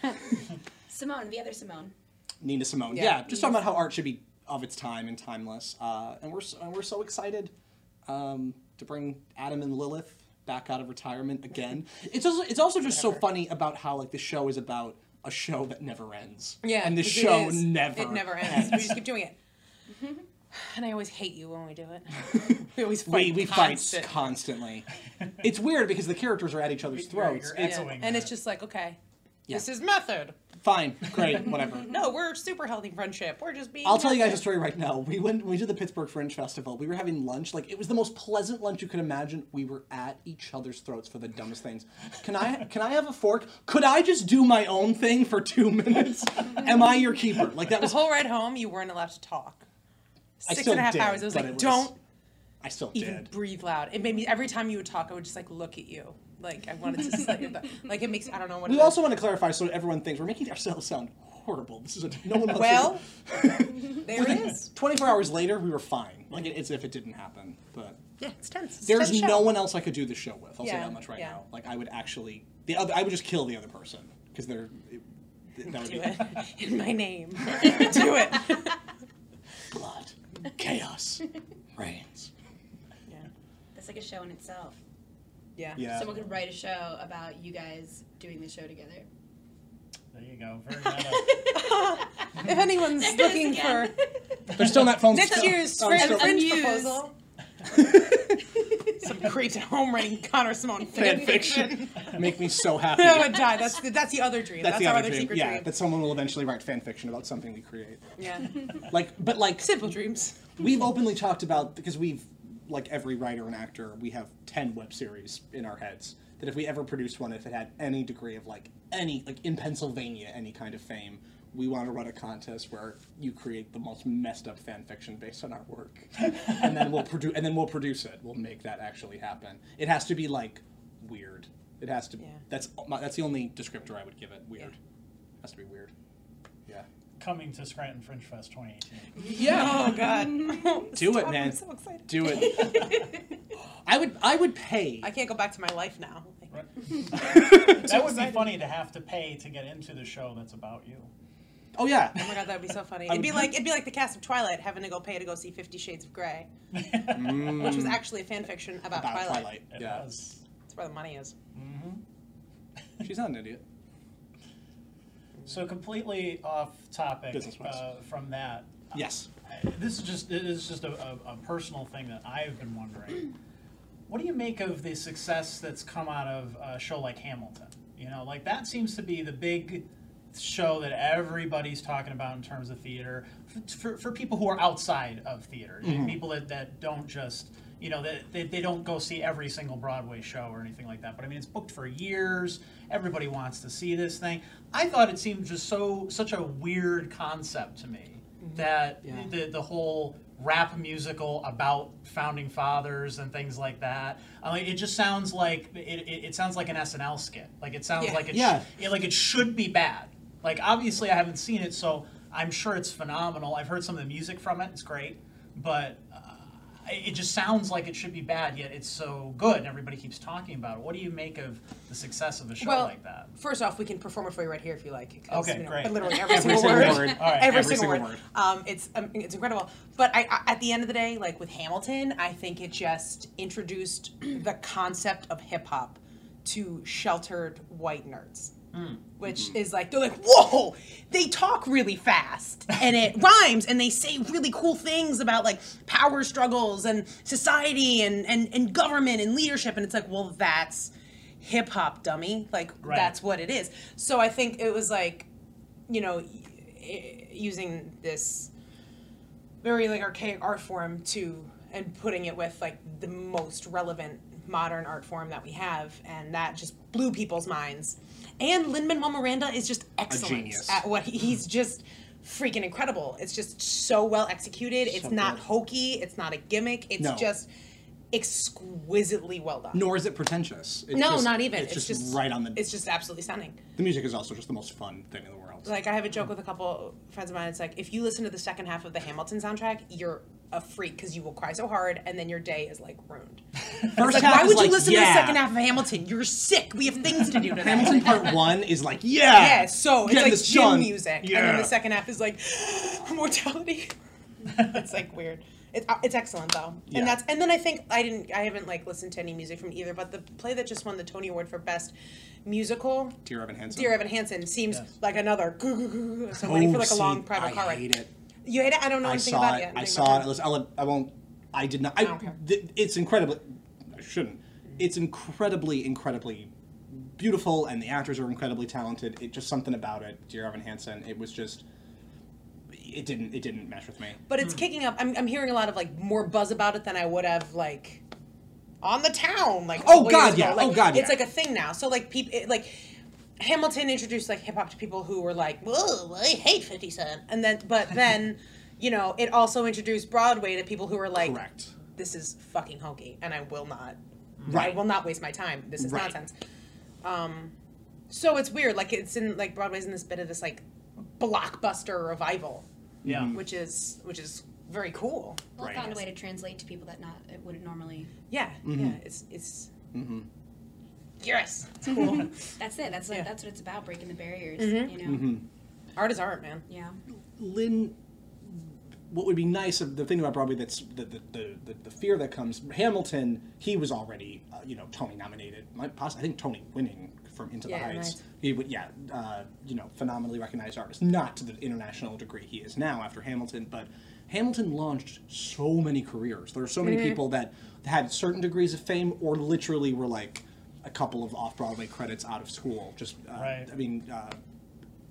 Simone, the other Simone. Nina Simone. Yeah, Yeah. just talking about how art should be of its time and timeless. Uh, and we're so, and we're so excited um, to bring Adam and Lilith back out of retirement again. It's also it's also just so funny about how like the show is about a show that never ends. Yeah, and the 'cause it show is. never It never ends. We just keep doing it. And I always hate you when we do it. we always fight. We, we fight constantly. it's weird because the characters are at each other's throats. you're It's echoing And it's just like, okay, this is method. fine, great, whatever. No, we're super healthy friendship. We're just being. I'll tell you guys a story right now. We went we did the Pittsburgh Fringe Festival. We were having lunch. Like it was the most pleasant lunch you could imagine. We were at each other's throats for the dumbest things. Can I can I have a fork? Could I just do my own thing for two minutes? Am I your keeper? Like that The was whole ride home, you weren't allowed to talk. Six and a half did, hours. I was like, was- don't I still even did. breathe loud. It made me every time you would talk, I would just like look at you. Like I wanted to say. Like it makes I don't know what. We it is. also want to clarify so everyone thinks we're making ourselves sound horrible. This is a no one well, there it is. 24 hours later, we were fine. Like it, it's if it didn't happen. But Yeah, it's tense. It's there's tense no show. one else I could do the show with. I'll say that much right yeah. now. Like I would actually the other I would just kill the other person because they're it, that would Do be it in my name. do it. blood, chaos, reigns. Yeah. That's like a show in itself. Yeah. Yeah. Someone could write a show about you guys doing the show together. There you go. Very meta. If anyone's looking for They're still not phones. next year's fringe, still- fringe Amused. proposal. Some creeps at home writing Conor Simone fan fiction make me so happy. I would die. That's the, that's the other dream. That's, That's, the our other other dream. secret Yeah, dream. that someone will eventually write fan fiction about something we create. Yeah. Like, but like Simple dreams. we've openly talked about because we've like every writer and actor we have 10 web series in our heads that if we ever produced one if it had any degree of like any like in pennsylvania any kind of fame we want to run a contest where you create the most messed up fan fiction based on our work and then we'll produce and then we'll produce it we'll make that actually happen it has to be like weird it has to Yeah. that's my, that's the only descriptor i would give it weird Yeah. has to be weird yeah Coming to Scranton Fringe Fest 2018. yeah Oh God. Do it, man. I'm so excited. do it i would i would pay I can't go back to my life now. Right. that would be funny to have to pay to get into the show that's about you. Oh yeah Oh my god, that would be so funny. It'd be like it'd be like the cast of Twilight having to go pay to go see Fifty Shades of Grey, mm. which was actually a fan fiction about, about Twilight. Twilight. It yeah, was. That's where the money is. Mm-hmm. she's not an idiot. So completely off topic uh, from that. Uh, yes. This is just this is just a, a, a personal thing that I've been wondering. What do you make of the success that's come out of a show like Hamilton? You know, like that seems to be the big show that everybody's talking about in terms of theater for, for, people who are outside of theater, mm-hmm. people that, that don't just you know that they, they don't go see every single Broadway show or anything like that. But I mean, it's booked for years. Everybody wants to see this thing. I thought it seemed just so such a weird concept to me mm-hmm. that Yeah. the the whole rap musical about founding fathers and things like that. I mean, it just sounds like it, it, it sounds like an SNL skit. Like it sounds Yeah. like it, Yeah. sh- it like it should be bad. Like obviously I haven't seen it, so I'm sure it's phenomenal. I've heard some of the music from it; it's great, but. Uh, it just sounds like it should be bad, yet it's so good, and everybody keeps talking about it. What do you make of the success of a show Well, like that? First off, we can perform it for you right here if you like. Okay, you know, great. Literally every, Every single, single word. word. Right, every, every single, single word. word. Um, it's um, it's incredible. But I, I, at the end of the day, like with Hamilton, I think it just introduced the concept of hip hop to sheltered white nerds. Which is like they're like, whoa! They talk really fast, and it rhymes, and they say really cool things about like power struggles and society and and, and government and leadership, and it's like, well, that's hip hop, dummy. Like Right. that's what it is. So I think it was like, you know, using this very like archaic art form to and putting it with like the most relevant modern art form that we have, and that just blew people's minds. And Lin Manuel Miranda is just excellent at what he, he's just freaking incredible. It's just so well executed. It's not good. hokey. It's not a gimmick. It's No. just exquisitely well done. Nor is it pretentious. It's no, just- not even. It's, It's, just, right on the. It's just absolutely stunning. the music is also just the most fun thing in the world. Like I have a joke with a couple friends of mine. It's like if you listen to the second half of the Hamilton soundtrack, you're a freak because you will cry so hard, and then your day is like ruined. First Like, half why is would you like, listen yeah. to the second half of Hamilton? You're sick. We have things to do today. Hamilton Part One is like yeah. Yeah, so it's like this gym done. music, Yeah. and then the second half is like mortality. it's like weird. It's uh, it's excellent though, Yeah. and that's and then I think I didn't I haven't like listened to any music from either, but the play that just won the Tony Award for best musical, Dear Evan Hansen. Dear Evan Hansen, seems Yes. like another. So I'm waiting for like a long private I car ride. it. You hate it? I don't know I anything saw about it. it. yet. I saw it. Listen, I'll, I won't. I did not. I, I don't care. th- it's incredibly. I shouldn't. It's incredibly, incredibly beautiful, and the actors are incredibly talented. It just something about it, Dear Evan Hansen. It was just. It didn't. It didn't mesh with me. But it's hmm. kicking up. I'm, I'm hearing a lot of like more buzz about it than I would have like on the town. Like Oh, God, yeah. Oh, like, Oh, God, It's yeah. like a thing now. So like people like Hamilton introduced like hip hop to people who were like, "Whoa, I hate Fifty Cent," and then but then you know it also introduced Broadway to people who were like, Correct. "This is fucking hokey," and I will not. I Right. will not waste my time. This is Right. nonsense. Um, so it's weird. Like it's in like Broadway's in this bit of this like blockbuster revival Yeah. which is which is very cool. Well, Right. found a way to translate to people that not it wouldn't normally. Yeah, Mm-hmm. yeah, it's it's Mhm. Yes, it's cool. That's it. That's what Yeah. that's what it's about. Breaking the barriers. Mhm. You know. Mm-hmm. art is art, man. Yeah. Lynn, what would be nice of the thing about Broadway that's the the, the, the, the fear that comes. Hamilton, he was already uh, you know Tony nominated. Might poss- I think Tony winning from Into Yeah, the Heights. nice. He would yeah uh, you know phenomenally recognized artist, not to the international degree he is now after Hamilton, but. Hamilton launched so many careers. There are so many Mm-hmm. people that had certain degrees of fame, or literally were like a couple of off Broadway credits out of school. Just, uh, Right. I mean, uh,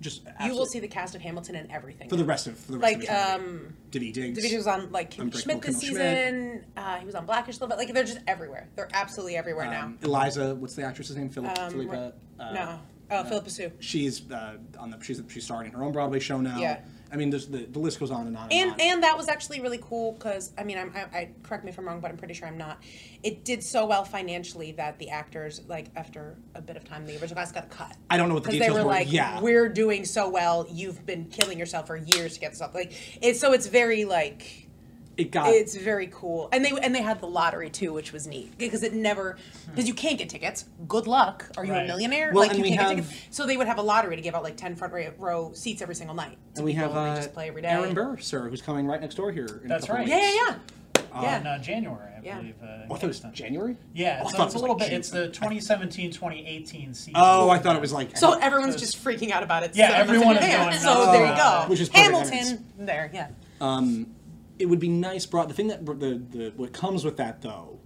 just You will see the cast of Hamilton and everything. for the rest of for the rest like of eternity. um, Daveed Diggs. David was on like Kim Unbreakable Schmidt this Kimble Schmidt. season. Uh, he was on Blackish a little bit. Like they're just everywhere. They're absolutely everywhere um, Eliza, what's the actress's name? Philip, Um, Phillipa. Uh, no, oh Phillipa Soo. She's uh, on the she's she's starring her own Broadway show now. Yeah. I mean, there's the the list goes on and on and, And on. and that was actually really cool because I mean I'm I, I correct me if I'm wrong but I'm pretty sure I'm not. It did so well financially that the actors like after a bit of time the original cast got cut. I don't know what the because they details were were. like, yeah. "We're doing so well. You've been killing yourself for years to get this up." Like, it's so it's very like it got it's very cool, and they and they had the lottery too, which was neat because it never because you can't get tickets. Good luck. Are you Right. a millionaire? Well, like and you we can't get tickets. So they would have a lottery to give out like ten front row- row seats every single night. to and we have people, and uh, just play every day. Aaron Burr, sir, who's coming right next door here. In That's a right. Weeks. Yeah, yeah, yeah. yeah. In uh, January, I Yeah. believe. Uh, in Oh, I thought it was January. Yeah, Oh, I so thought it's it a little like bit. It's the 2017-2018 season. Oh, I thought it was like So everyone's So- just freaking out about it. Yeah, so everyone is yeah, going So there you go. Which is Hamilton. There, yeah. Um, it would be nice. Brought the thing that the, the what comes with that though,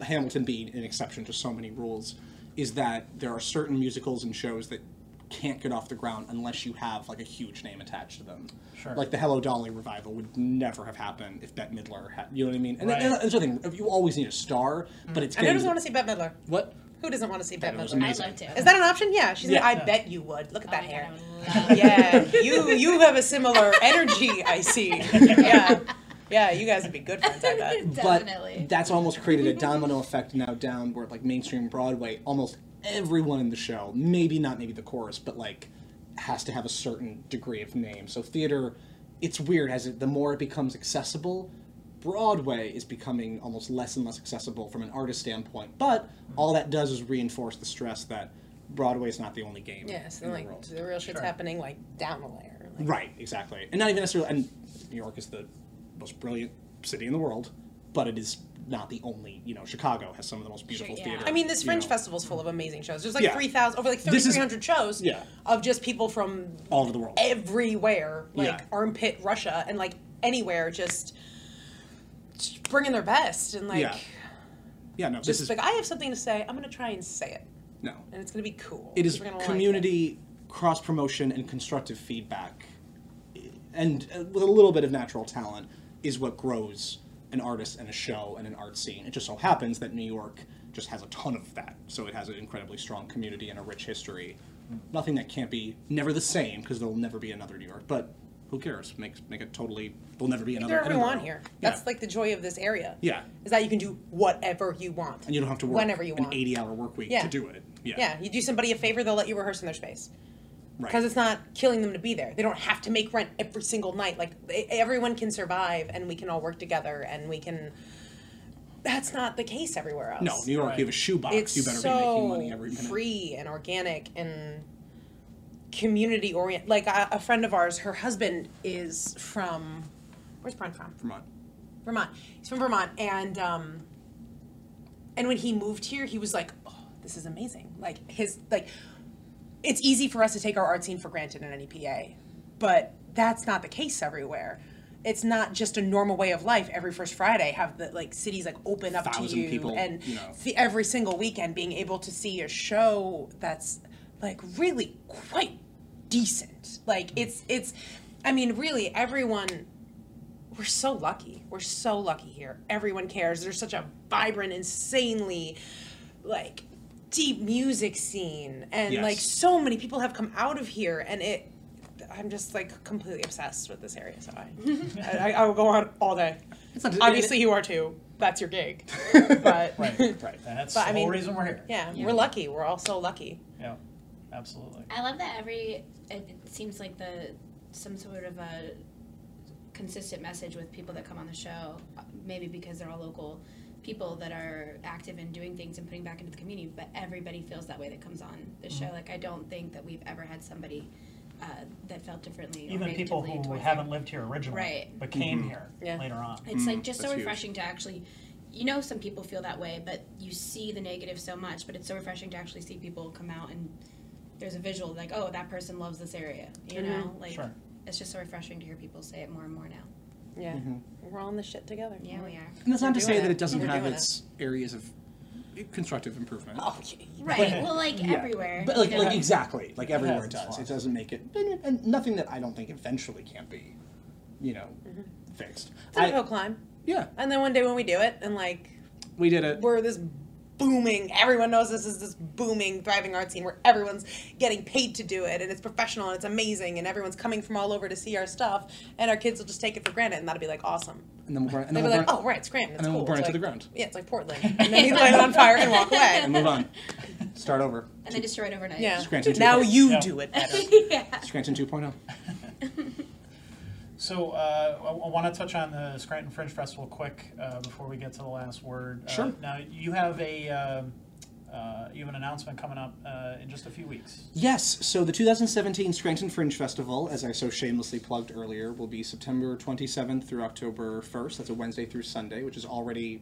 Hamilton being an exception to so many rules, is that there are certain musicals and shows that can't get off the ground unless you have like a huge name attached to them. Sure. Like the Hello Dolly revival would never have happened if Bette Midler had. You know what I mean? And, Right. and that's the thing. You always need a star, mm-hmm. but it's And who getting doesn't want to see Bette Midler? what. Who doesn't want to see Bette Midler amazing. I'd love to. Is that an option? Yeah, she's. Yeah. I bet you would. Look at Oh that my hair. God, I would love yeah, you you have a similar energy. I see. Yeah, yeah, you guys would be good friends. I bet. Definitely. But that's almost created a domino effect now down where like mainstream Broadway, almost everyone in the show, maybe not maybe the chorus, but like has to have a certain degree of name. So theater, it's weird as it the more it becomes accessible, Broadway is becoming almost less and less accessible from an artist standpoint. But all that does is reinforce the stress that Broadway is not the only game Yes, in and the like world. the real shit's Sure. happening like down a layer. Like, Right, exactly. And not even necessarily. And New York is the most brilliant city in the world, but it is not the only. You know, Chicago has some of the most beautiful yeah. theater. I mean, this you Fringe festival is full of amazing shows. There's like Yeah. three thousand, over like This 3,300 shows. Yeah. Of just people from all over the world. everywhere, like Yeah. armpit Russia, and like anywhere, just, just bringing their best and like. Yeah. Yeah, no, this Just is like I have something to say, I'm gonna try and say it, no. and it's gonna be cool. It is We're like community cross promotion and constructive feedback, and uh, with a little bit of natural talent is what grows an artist and a show and an art scene. It just so happens that New York just has a ton of that, so it has an incredibly strong community and a rich history. Nothing that can't be never the same because there'll never be another New York, but who cares? Make make it totally. There'll never be another. whatever you want here. Yeah. That's like the joy of this area. Yeah. Is that you can do whatever you want. and you don't have to work whenever you want. an eighty-hour work week Yeah. to do it. Yeah, Yeah, you do somebody a favor, they'll let you rehearse in their space. Right. because it's not killing them to be there. They don't have to make rent every single night. Like everyone can survive, and we can all work together, and we can. That's not the case everywhere else. no, New York, Right. you have a shoebox. it's you better so be making money every minute. free and organic and community oriented. Like a, a friend of ours, her husband is from Where's Brent from? Vermont. Vermont. He's from Vermont, and um, and when he moved here, he was like, "Oh, this is amazing!" Like his like, it's easy for us to take our art scene for granted in NEPA, but that's not the case everywhere. It's not just a normal way of life. Every first Friday, have the like cities like open up to you, people, and you know. the, every single weekend being able to see a show that's like really quite decent. Like it's it's, I mean, really everyone we're so lucky. We're so lucky here. Everyone cares. There's such a vibrant, insanely like deep music scene and Yes. like so many people have come out of here and it I'm just like completely obsessed with this area. So I I, I will go on all day. It's not- Obviously you are too. That's your gig. But Right, right. That's But, the I whole mean, reason we're here. yeah, we're lucky. We're all so lucky. Yeah, absolutely. I love that every it, it seems like the some sort of a consistent message with people that come on the show. uh, Maybe because they're all local people that are active in doing things and putting back into the community. But everybody feels that way that comes on the Mm-hmm. show. Like I don't think that we've ever had somebody uh, that felt differently. or Even people who haven't their- lived here originally, Right. but came here Yeah. later on. It's like just so that's huge. refreshing to actually, you know, some people feel that way, but you see the negative so much. But it's so refreshing to actually see people come out and there's a visual like, oh, that person loves this area. You know, like Sure. it's just so refreshing to hear people say it more and more now. Yeah. Mm-hmm. We're all in this shit together. Yeah, we are. And that's not We're to say doing that it. it doesn't We're have doing its areas of constructive improvement. Oh, Right. well, like Yeah. everywhere. But like, you know? like exactly, like everywhere it its does. It flaws. doesn't make it, and, and nothing that I don't think eventually can't be, you know, mm-hmm. fixed. It's an I- uphill climb. yeah, And then one day when we do it and like we did it. we're this booming everyone knows this is this booming thriving art scene where everyone's getting paid to do it and it's professional and it's amazing and everyone's coming from all over to see our stuff and our kids will just take it for granted and that'll be like awesome And then we'll burn, and they'll then be we'll like burn, oh right it's Scranton it's and then we'll burn It's it to the ground yeah it's like Portland and then you light it on fire and walk away and move on. Start over. and then destroy it overnight. yeah Scranton 2. now oh. you Yeah. do it better yeah. Scranton oh. 2.0. So uh, I, I want to touch on the Scranton Fringe Festival quick uh, before we get to the last word. Uh, Sure. Now you have a um uh, you have an announcement coming up uh, in just a few weeks. Yes, so the 2017 Scranton Fringe Festival, as I so shamelessly plugged earlier, will be September 27th through October 1st. That's a Wednesday through Sunday, which is already,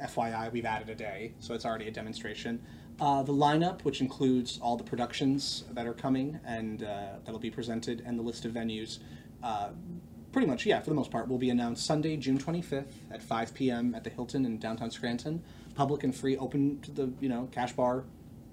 FYI, we've added a day, so it's already a demonstration. Uh, the lineup, which includes all the productions that are coming and uh, that'll be presented, and the list of venues, uh, pretty much, yeah, for the most part, will be announced Sunday, June 25th at 5 p.m. at the Hilton in downtown Scranton. Public and free, open to the, you know, cash bar.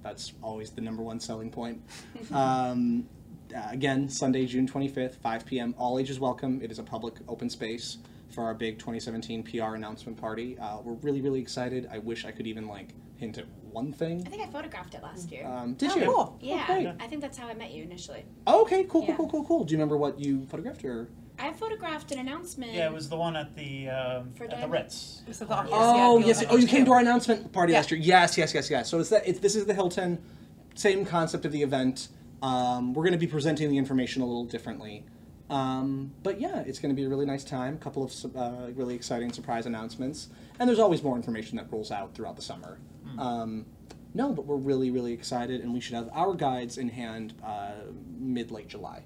That's always the number one selling point. um, uh, again, Sunday, June 25th, 5 p.m. All ages welcome. It is a public open space for our big 2017 PR announcement party. Uh, we're really, really excited. I wish I could even like hint at one thing. I think I photographed it last year. Um, did Oh, you? cool. yeah, great. I think that's how I met you initially. Oh, okay, cool, cool, Yeah. cool, cool, cool. Do you remember what you photographed or? I photographed an announcement. Yeah, it was the one at the um, For at the Ritz. The office. Oh Yeah, yes. Oh, you came to our announcement party Yeah. last year. Yes, yes, yes, yes. So it's that. It's, this is the Hilton. Same concept of the event. Um, we're going to be presenting the information a little differently. Um, but yeah, it's going to be a really nice time. A couple of uh, really exciting surprise announcements, and there's always more information that rolls out throughout the summer. Um, no, but we're really, really excited, and we should have our guides in hand uh, mid late July.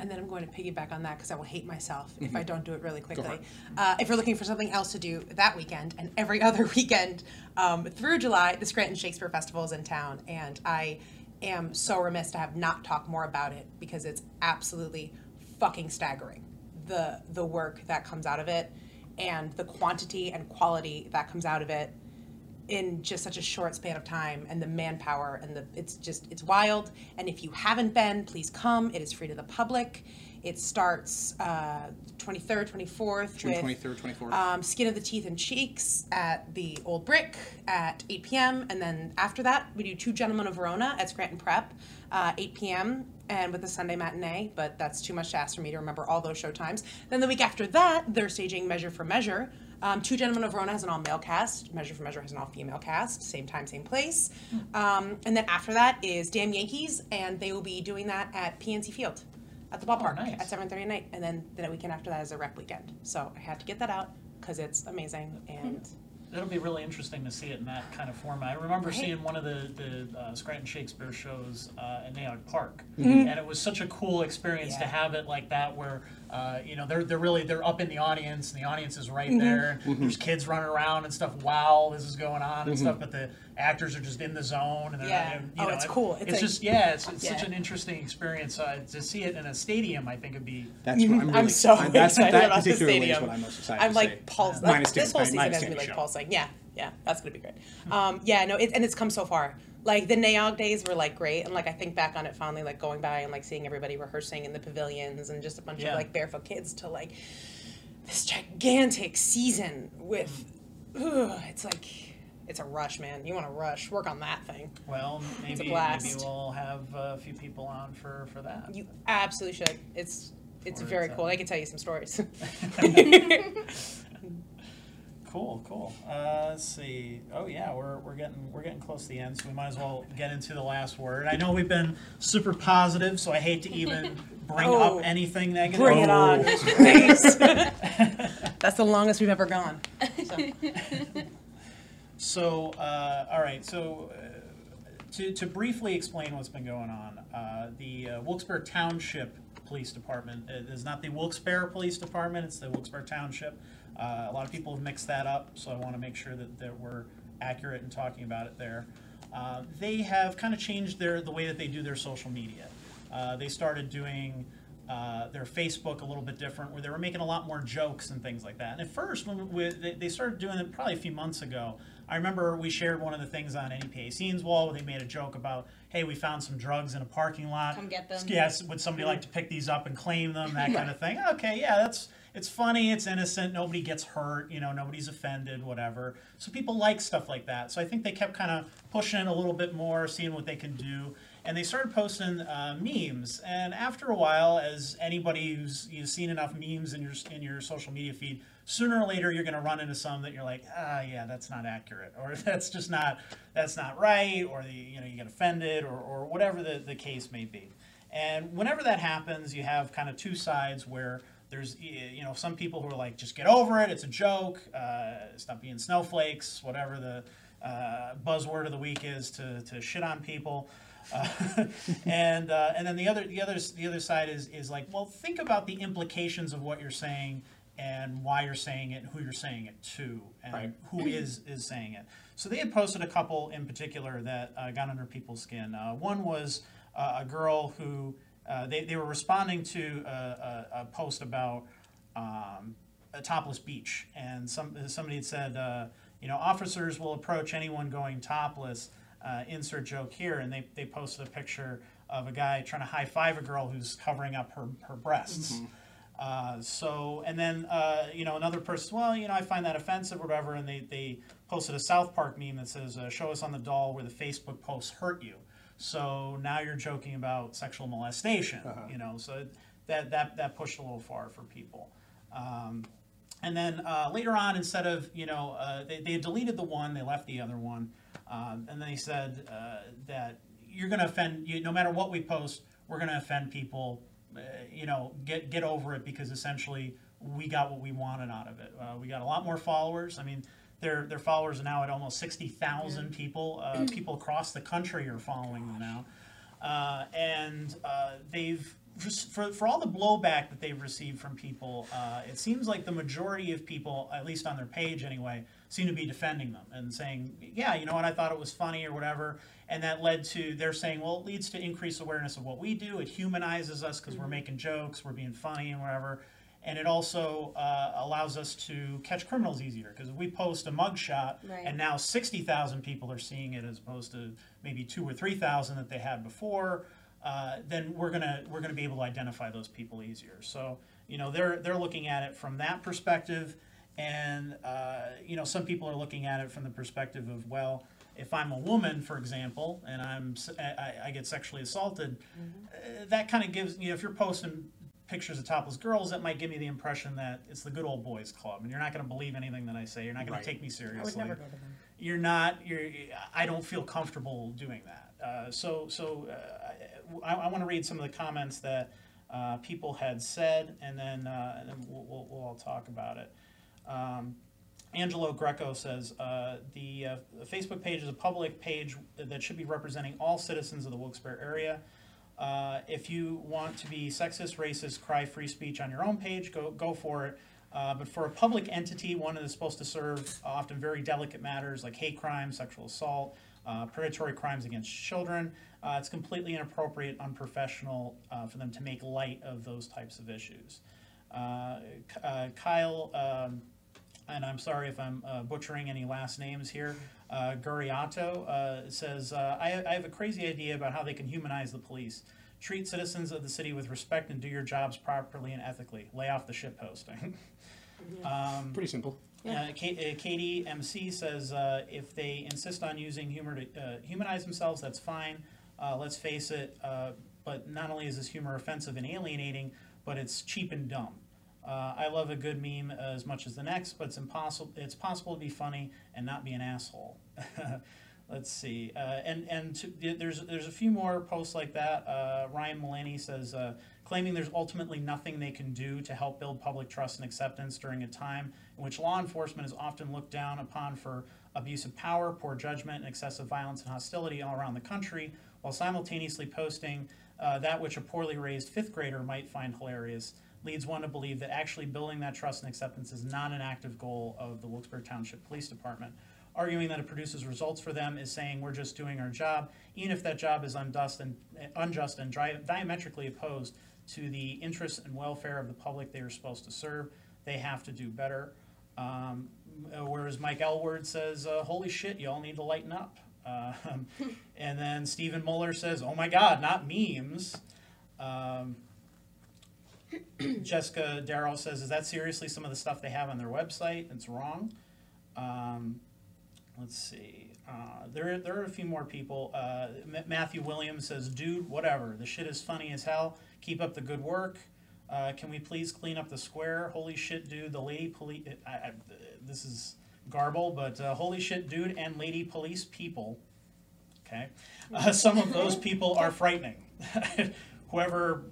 And then I'm going to piggyback on that because I will hate myself if I don't do it really Mm-hmm. quickly. it. Uh, if you're looking for something else to do that weekend and every other weekend um, through July, the Scranton Shakespeare Festival is in town, and I am so remiss to have not talked more about it because it's absolutely fucking staggering the the work that comes out of it and the quantity and quality that comes out of it in just such a short span of time and the manpower and the it's just it's wild. And if you haven't been please come. It is free to the public. It starts uh, 23rd 24th June with twenty third, twenty fourth. um, skin of the teeth and cheeks at the old brick at 8 p.m and then after that we do two gentlemen of verona at scranton prep uh, 8 p.m and with the sunday matinee but that's too much to ask for me to remember all those show times. Then the week after that they're staging measure for measure um, two gentlemen of verona has an all-male cast measure for measure has an all-female cast same time same place um, and then after that is damn yankees and they will be doing that at pnc field at the ballpark nice. at 7.30 at night and then the weekend after that is a rep weekend so i had to get that out because it's amazing and It'll be really interesting to see it in that kind of format. I remember Right. seeing one of the, the uh, Scranton Shakespeare shows uh, at Nay Aug Park, Mm-hmm. and it was such a cool experience to Yeah. have it like that, where Uh, you know, they're they're really they're up in the audience, and the audience is right Mm-hmm. there. There's kids running around and stuff. Wow, this is going on and stuff. But the actors are just in the zone, and they're Yeah. and, Oh, you know, it's it- cool. It's It's, like- just yeah, it's, it's such an interesting experience uh, to see it in a stadium. I think it'd be That's what I'm really I'm so I- that's, excited that about the stadium. is what I'm most excited I'm to like see. pulse. Minus this Danny- whole season minus has me Danny like show. pulsing. Yeah, yeah, that's gonna be great. Um, yeah, no, it, and it's come so far. Like the Nay Aug days were like great, and like I think back on it fondly, like going by and like seeing everybody rehearsing in the pavilions and just a bunch Yeah. of like barefoot kids to like this gigantic season with. It's like it's a rush, man. You want to rush, work on that thing. well, it's a maybe maybe we'll have a few people on for for that. You absolutely should. It's it's very it's, cool. uh, I can tell you some stories. Cool, cool. Uh, let's see. Oh yeah, we're, we're getting we're getting close to the end, so we might as well get into the last word. I know we've been super positive, so I hate to even bring Oh, up anything negative. Bring it on. That's the longest we've ever gone. So. So, uh, all right. So, uh, to, to briefly explain what's been going on, uh, the uh, Wilkes-Barre Township Police Department it is not the Wilkes-Barre Police Department; it's the Wilkes-Barre Township. Uh, a lot of people have mixed that up, so I want to make sure that, that we're accurate in talking about it there. Uh, they have kind of changed their the way that they do their social media. Uh, they started doing uh, their Facebook a little bit different, where they were making a lot more jokes and things like that. And at first, when we, they, they started doing it probably a few months ago, I remember we shared one of the things on NEPA Scene's Wall where they made a joke about, hey, we found some drugs in a parking lot. Come get them. Yes, would somebody like to pick these up and claim them, that kind of thing. Okay, yeah, that's it's funny, it's innocent, nobody gets hurt, you know, nobody's offended, whatever. So people like stuff like that. So I think they kept kind of pushing it a little bit more, seeing what they can do. And they started posting uh, memes. And after a while, as anybody who's you've seen enough memes in your in your social media feed, sooner or later you're going to run into some that you're like, ah, yeah, that's not accurate, or that's just not that's not right, or the, you know you get offended, or, or whatever the, the case may be. And whenever that happens, you have kind of two sides where there's you know some people who are like, just get over it, it's a joke, uh, stop being snowflakes, whatever the uh, buzzword of the week is to, to shit on people. Uh, and uh, and then the other the other the other side is is like, well, think about the implications of what you're saying and why you're saying it, and who you're saying it to, and Right. who is is saying it. So they had posted a couple in particular that uh, got under people's skin. Uh, one was uh, a girl who uh, they they were responding to a, a, a post about um, a topless beach, and some somebody had said, uh, you know, officers will approach anyone going topless. Uh, insert joke here, and they they posted a picture of a guy trying to high five a girl who's covering up her her breasts. Uh, so, and then, uh, you know, another person, well, you know, I find that offensive or whatever, and they, they posted a South Park meme that says, uh, show us on the doll where the Facebook posts hurt you. So now you're joking about sexual molestation, you know, so that, that, that pushed a little far for people. Um, and then uh, later on, instead of, you know, uh, they, they had deleted the one, they left the other one. Um, and they said uh, that you're going to offend, you, no matter what we post, we're going to offend people. Uh, you know, get get over it because essentially we got what we wanted out of it. Uh, we got a lot more followers. I mean, their their followers are now at almost sixty thousand people. Uh, people across the country are following them now, uh, and uh, they've for, for all the blowback that they've received from people, uh, it seems like the majority of people, at least on their page anyway, seem to be defending them and saying, yeah, you know what, I thought it was funny or whatever. And that led to, they're saying, well, it leads to increased awareness of what we do. It humanizes us because we're making jokes, we're being funny and whatever. And it also uh, allows us to catch criminals easier because we post a mugshot Right. and now 60,000 people are seeing it as opposed to maybe two or 3,000 that they had before, uh, then we're gonna we're gonna be able to identify those people easier. So you know they're they're looking at it from that perspective, and uh, you know some people are looking at it from the perspective of well, if I'm a woman, for example, and I'm I, I get sexually assaulted, uh, that kind of gives you know if you're posting pictures of topless girls, that might give me the impression that it's the good old boys club, and you're not going to believe anything that I say. You're not going Right. to take me seriously I would never go to them. you're not you're i don't feel comfortable doing that uh, so so uh, i, I want to read some of the comments that uh, people had said and then uh, and then we'll, we'll, we'll all talk about it um, Angelo Greco says uh, the uh, Facebook page is a public page that should be representing all citizens of the Wilkes-Barre area. Uh, if you want to be sexist, racist, cry free speech on your own page, go go for it. Uh, but for a public entity, one that is supposed to serve often very delicate matters like hate crime, sexual assault, uh, predatory crimes against children, uh, it's completely inappropriate, unprofessional uh, for them to make light of those types of issues. Kyle, um, and I'm sorry if I'm butchering any last names here, uh, Guriato uh, says, uh, I, I have a crazy idea about how they can humanize the police. Treat citizens of the city with respect and do your jobs properly and ethically. Lay off the shit posting. um, Pretty simple. uh, Ka- uh, Katie MC says uh, if they insist on using humor to uh, humanize themselves, that's fine. Uh, let's face it, uh, but not only is this humor offensive and alienating, but it's cheap and dumb. Uh, I love a good meme as much as the next, but it's impossible. It's possible to be funny and not be an asshole. Let's see, uh, and and to, there's there's a few more posts like that. Uh, Ryan Mulaney says, uh, claiming there's ultimately nothing they can do to help build public trust and acceptance during a time in which law enforcement is often looked down upon for abuse of power, poor judgment, and excessive violence and hostility all around the country, while simultaneously posting uh, that which a poorly raised fifth grader might find hilarious. Leads one to believe that actually building that trust and acceptance is not an active goal of the Wilkes-Barre Township Police Department arguing that it produces results for them is saying we're just doing our job, even if that job is unjust and, unjust and diametrically opposed to the interests and welfare of the public they are supposed to serve. They have to do better. Um, whereas Mike Elward says, uh, "Holy shit, y'all need to lighten up." Um, and then Stephen Muller says, "Oh my God, not memes." Um, Jessica Darrell says, "Is that seriously some of the stuff they have on their website? It's wrong." Um, let's see. Uh, there, there are a few more people. Uh, M- Matthew Williams says, "Dude, whatever. The shit is funny as hell. Keep up the good work. Uh, can we please clean up the square? Holy shit, dude. The lady police. I, I, this is garble, but uh, holy shit, dude, and lady police people. Okay, uh, some of those people are frightening. Whoever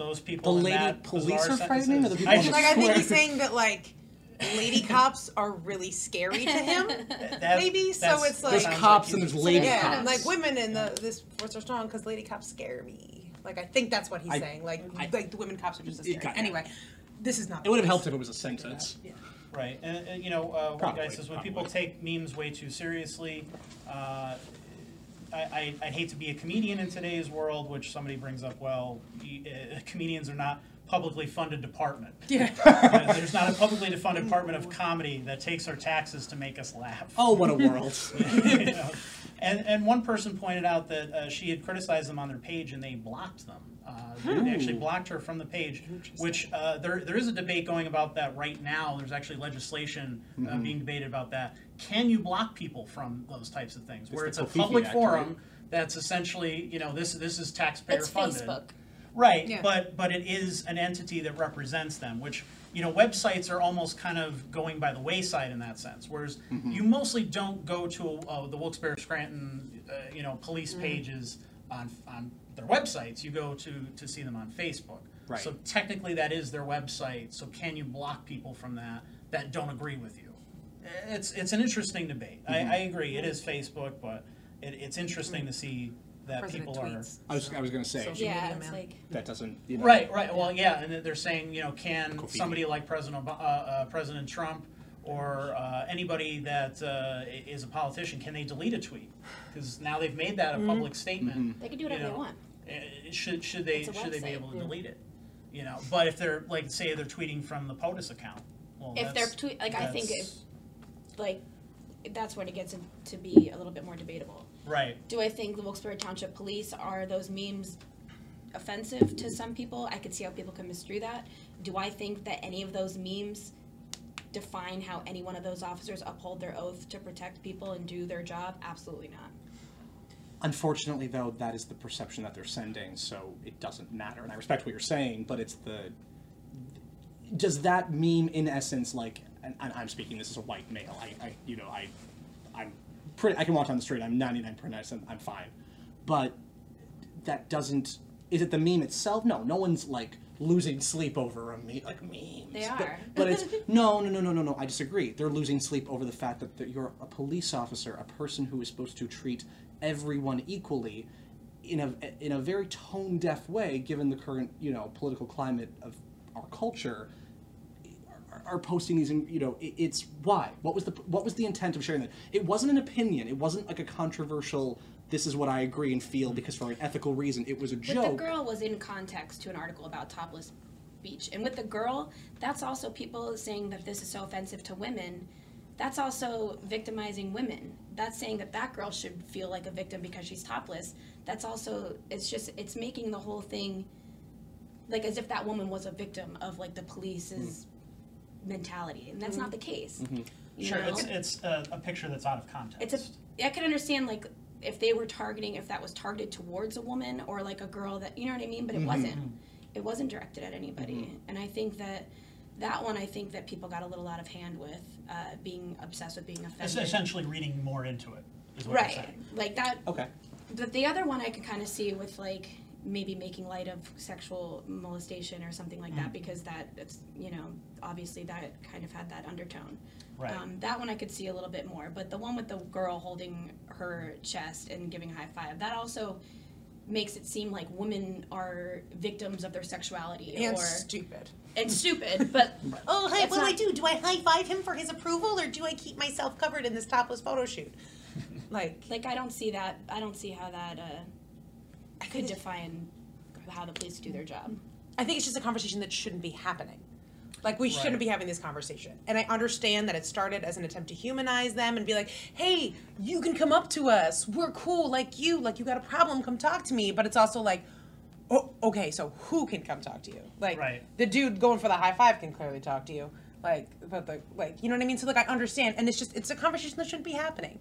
those The people. in lady that police bizarre are frightening, or the people I just- Like I think he's saying that like lady cops are really scary to him. that- maybe, so it's like- There's cops he's- and there's lady yeah, cops. like women in the this force are strong because lady cops scare me. Like I think that's what he's I- saying. Like I- like the women cops are just as scary. got- Anyway, this is not. It would have helped if it was a sentence. Yeah. Right, and, and, you know, uh, one guy says when people take memes way too seriously, uh, I, I, I'd hate to be a comedian in today's world, which somebody brings up, well, uh, comedians are not publicly funded department. Yeah. Uh, There's not a publicly funded department of comedy that takes our taxes to make us laugh. Oh, what a world! You know? And, and one person pointed out that uh, she had criticized them on their page and they blocked them. Uh, they- they actually blocked her from the page, which uh, there, there is a debate going about that right now. There's actually legislation uh, Mm-hmm. being debated about that. Can you block people from those types of things? Where the it's a covfefe public Act, forum right? that's essentially, you know, this this is taxpayer It's funded. Facebook. Right, Yeah. but but it is an entity that represents them, which you know websites are almost kind of going by the wayside in that sense. Whereas Mm-hmm. you mostly don't go to uh, the Wilkes-Barre Scranton, uh, you know, police Mm-hmm. pages on on their websites. You go to to see them on Facebook. Right. So technically, that is their website. So can you block people from that that don't agree with you? It's it's an interesting debate. I, Mm-hmm. I agree. It is Facebook, but it, it's interesting to see that President people are. I was, I was gonna say Yeah, media it's like that doesn't. You know, Right, right. Well, yeah, and they're saying, you know, can Kofi. somebody like President Ob- uh, uh, President Trump or uh, anybody that uh, is a politician, can they delete a tweet? Because now they've made that a public statement. they can do whatever you they want. Uh, Should should they It's a should they be website, able to yeah. delete it? You know, but if they're like, say they're tweeting from the POTUS account, well, If they're that's- tweet, like I think that's- like that's when it gets in- to be a little bit more debatable. right. Do I think the Wilkes-Barre Township Police are those memes offensive to some people? I could see how people can misdrew that. Do I think that any of those memes define how any one of those officers uphold their oath to protect people and do their job? Absolutely not. Unfortunately, though, that is the perception that they're sending, so it doesn't matter. And I respect what you're saying, but it's the. Does that meme, in essence, like, and I'm speaking this as a white male, I, I you know, I, I'm pretty, I can walk down the street, I'm 99%, I'm fine. But that doesn't. Is it the meme itself? No, no one's like losing sleep over a meme, like memes. They But- are. But, it's no, no, no, no, no, no. I disagree. They're losing sleep over the fact that, that you're a police officer, a person who is supposed to treat everyone equally. in a in a very tone deaf way, given the current you know political climate of our culture, are, are posting these. And you know, it, it's why. What was the what was the intent of sharing that? It wasn't an opinion. It wasn't like a controversial. This is what I agree and feel because for an ethical reason. It was a But joke. the girl was in context to an article about topless beach. And with the girl, that's also people saying that this is so offensive to women. That's also victimizing women. That's saying that that girl should feel like a victim because she's topless. That's also, it's just, it's making the whole thing like as if that woman was a victim of like the police's hmm. mentality. And that's hmm. not the case. Mm-hmm. you Sure, know? it's, it's a, a picture that's out of context. it's a i could understand like if they were targeting if that was targeted towards a woman or like a girl that you know what i mean but it mm-hmm. wasn't mm-hmm. it wasn't directed at anybody and i think that that one i think that people got a little out of hand with uh, being obsessed with being It's essentially reading more into it, is what you're right like that okay. the, the other one I could kind of see with like maybe making light of sexual molestation or something like Mm. that because that it's you know obviously that kind of had that undertone. Right. Um, that one I could see a little bit more, but the one with the girl holding her chest and giving a high five that also makes it seem like women are victims of their sexuality And or stupid. and stupid, but Oh, hi, It's what do I do? Do I high five him for his approval or do I keep myself covered in this topless photo shoot? Like, like I don't see that I don't see how that uh, I could think, define how the police do their job. I think it's just a conversation that shouldn't be happening. Like, we shouldn't be having this conversation. And I understand that it started as an attempt to humanize them and be like, hey, you can come up to us. We're cool like you. Like, you got a problem, come talk to me. But it's also like, oh, okay, so who can come talk to you? Like, Right. the dude going for the high five can clearly talk to you. Like, but the, like, you know what I mean? So, like, I understand. And it's just, it's a conversation that shouldn't be happening.